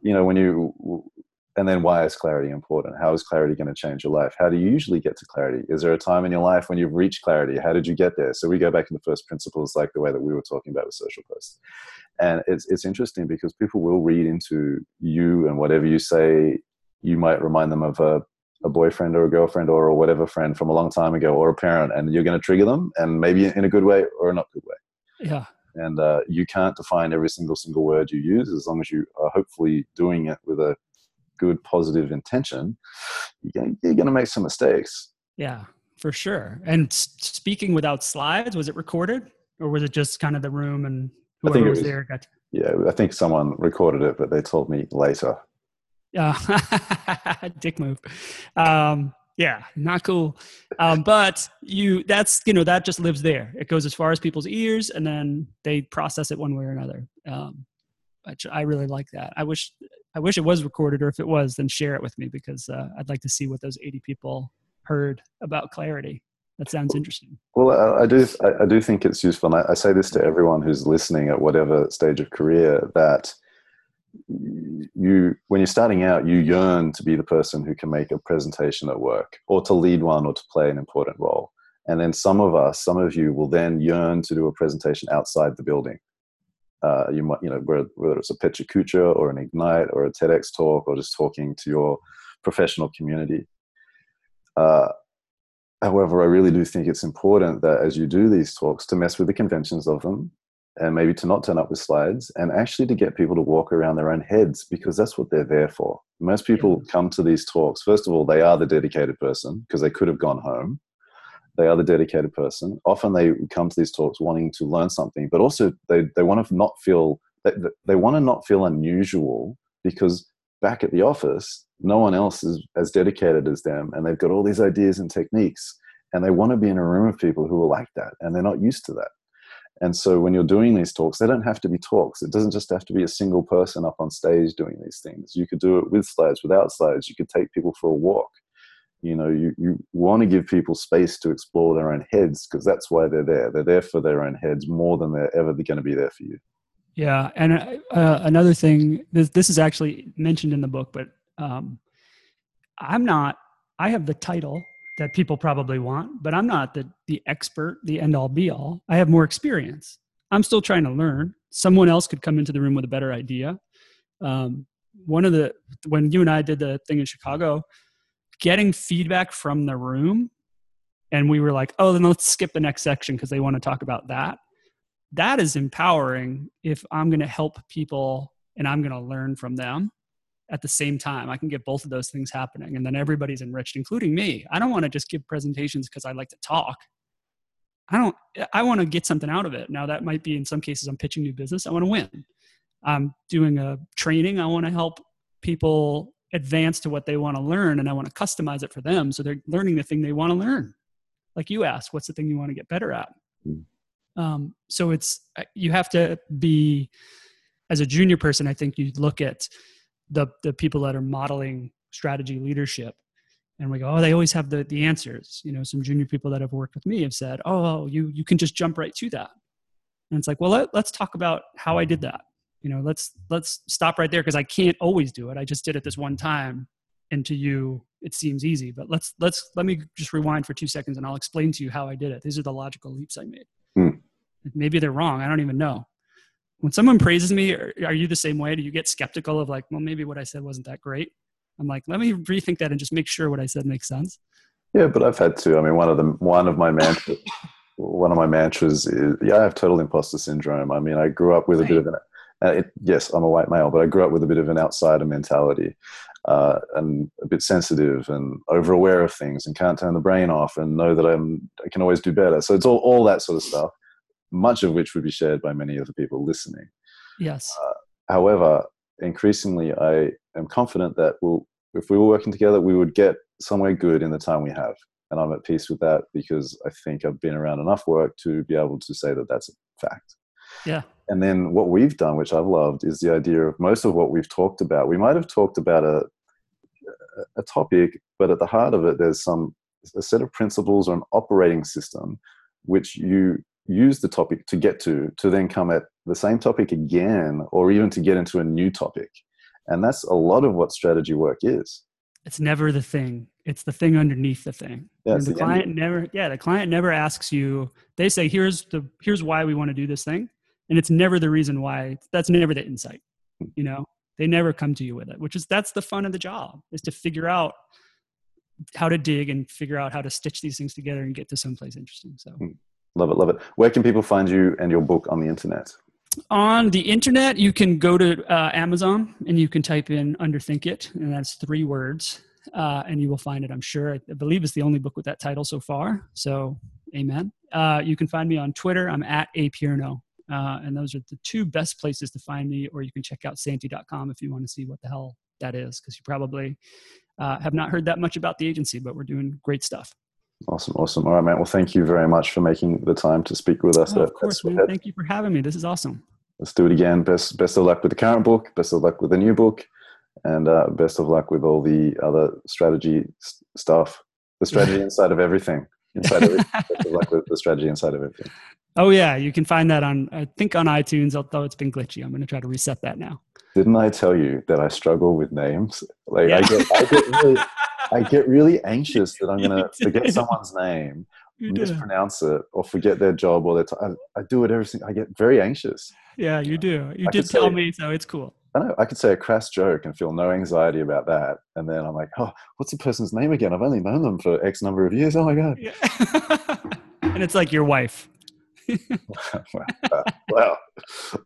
you know, when you, and then why is clarity important? How is clarity going to change your life? How do you usually get to clarity? Is there a time in your life when you've reached clarity? How did you get there? So we go back to the first principles, like the way that we were talking about with social posts. And it's, it's interesting because people will read into you and whatever you say, you might remind them of a a boyfriend or a girlfriend or a whatever friend from a long time ago or a parent and you're going to trigger them and maybe in a good way or a not good way yeah and uh, you can't define every single single word you use as long as you are hopefully doing it with a good positive intention you're going to make some mistakes yeah for sure and speaking without slides was it recorded or was it just kind of the room and whoever was, was, there got to- yeah i think someone recorded it but they told me later yeah, dick move. Um, yeah, not cool. Um, but you, that's you know that just lives there. It goes as far as people's ears, and then they process it one way or another. Um, which I really like that. I wish I wish it was recorded, or if it was, then share it with me because uh, I'd like to see what those 80 people heard about clarity. That sounds interesting. Well, I, I do. I, I, do think it's useful. And I, I say this to everyone who's listening at whatever stage of career that you when you're starting out you yearn to be the person who can make a presentation at work or to lead one or to play an important role and then some of us some of you will then yearn to do a presentation outside the building uh, you might you know whether, whether it's a PechaKucha or an ignite or a tedx talk or just talking to your professional community uh, however i really do think it's important that as you do these talks to mess with the conventions of them and maybe to not turn up with slides and actually to get people to walk around their own heads because that's what they're there for. Most people come to these talks, first of all, they are the dedicated person because they could have gone home. They are the dedicated person. Often they come to these talks wanting to learn something, but also they, they want to not feel they, they want to not feel unusual because back at the office, no one else is as dedicated as them and they've got all these ideas and techniques and they want to be in a room of people who are like that and they're not used to that. And so when you're doing these talks they don't have to be talks. It doesn't just have to be a single person up on stage doing these things. You could do it with slides without slides. You could take people for a walk you know you, you want to give people space to explore their own heads because that's why they're there they're there for their own heads more than they're ever going to be there for you yeah and uh, another thing this, this is actually mentioned in the book but um, i'm not i have the title that people probably want, but I'm not the, the expert, the end all be all. I have more experience. I'm still trying to learn. Someone else could come into the room with a better idea. Um, one of the, when you and I did the thing in Chicago, getting feedback from the room, and we were like, oh, then let's skip the next section because they want to talk about that. That is empowering if I'm going to help people and I'm going to learn from them at the same time. I can get both of those things happening, and then everybody's enriched, including me. I don't want to just give presentations because I like to talk. I don't. I want to get something out of it. Now that might be in some cases I'm pitching new business. I want to win. I'm doing a training. I want to help people advance to what they want to learn, and I want to customize it for them so they're learning the thing they want to learn. Like you asked, what's the thing you want to get better at? Mm. Um, so it's you have to be as a junior person. I think you look at the the people that are modeling strategy leadership and we go oh they always have the the answers you know some junior people that have worked with me have said oh you you can just jump right to that and it's like well let, let's talk about how i did that you know let's let's stop right there because i can't always do it i just did it this one time and to you it seems easy but let's let's let me just rewind for two seconds and i'll explain to you how i did it these are the logical leaps i made hmm. maybe they're wrong i don't even know when someone praises me, are, are you the same way? Do you get skeptical of like, well, maybe what I said wasn't that great? I'm like, let me rethink that and just make sure what I said makes sense. Yeah, but I've had to. I mean, one of them, one of my mantras, one of my mantras is, yeah, I have total imposter syndrome. I mean, I grew up with a bit of an, uh, it, yes, I'm a white male, but I grew up with a bit of an outsider mentality. Uh, and a bit sensitive and over aware of things and can't turn the brain off and know that I'm I can always do better. So it's all, all that sort of stuff much of which would be shared by many of the people listening. Yes. Uh, however, increasingly, I am confident that we'll, if we were working together, we would get somewhere good in the time we have. And I'm at peace with that because I think I've been around enough work to be able to say that that's a fact. Yeah. And then what we've done, which I've loved, is the idea of most of what we've talked about. We might have talked about a, a topic, but at the heart of it, there's some a set of principles or an operating system which you use the topic to get to to then come at the same topic again or even to get into a new topic. And that's a lot of what strategy work is. It's never the thing. It's the thing underneath the thing. Yeah, the, the client never yeah the client never asks you they say here's the here's why we want to do this thing and it's never the reason why that's never the insight you know they never come to you with it which is that's the fun of the job is to figure out how to dig and figure out how to stitch these things together and get to someplace interesting so hmm. Love it, love it. Where can people find you and your book on the internet? On the internet, you can go to uh, Amazon and you can type in Underthink It, and that's three words, uh, and you will find it, I'm sure. I believe it's the only book with that title so far. So, amen. Uh, you can find me on Twitter. I'm at apierno. Uh, and those are the two best places to find me, or you can check out Santy.com if you want to see what the hell that is, because you probably uh, have not heard that much about the agency, but we're doing great stuff. Awesome, awesome. All right, man. Well, thank you very much for making the time to speak with us. Oh, of course, man. Thank you for having me. This is awesome. Let's do it again. Best best of luck with the current book. Best of luck with the new book, and uh, best of luck with all the other strategy stuff. The strategy inside of everything. Inside of it. best of luck with the strategy inside of everything. Oh yeah, you can find that on I think on iTunes. Although it's been glitchy, I'm going to try to reset that now. Didn't I tell you that I struggle with names? Like yeah. I get, I get really, I get really anxious that I'm going to forget someone's name, mispronounce it, or forget their job or their time. I, I do it every single. I get very anxious. Yeah, you do. You I did tell say, me, so it's cool. I know. I could say a crass joke and feel no anxiety about that, and then I'm like, oh, what's the person's name again? I've only known them for X number of years. Oh my god. Yeah. and it's like your wife. wow. wow.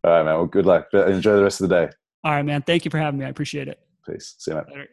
All right, man. Well, good luck. Enjoy the rest of the day. All right, man. Thank you for having me. I appreciate it. Peace. See you, later.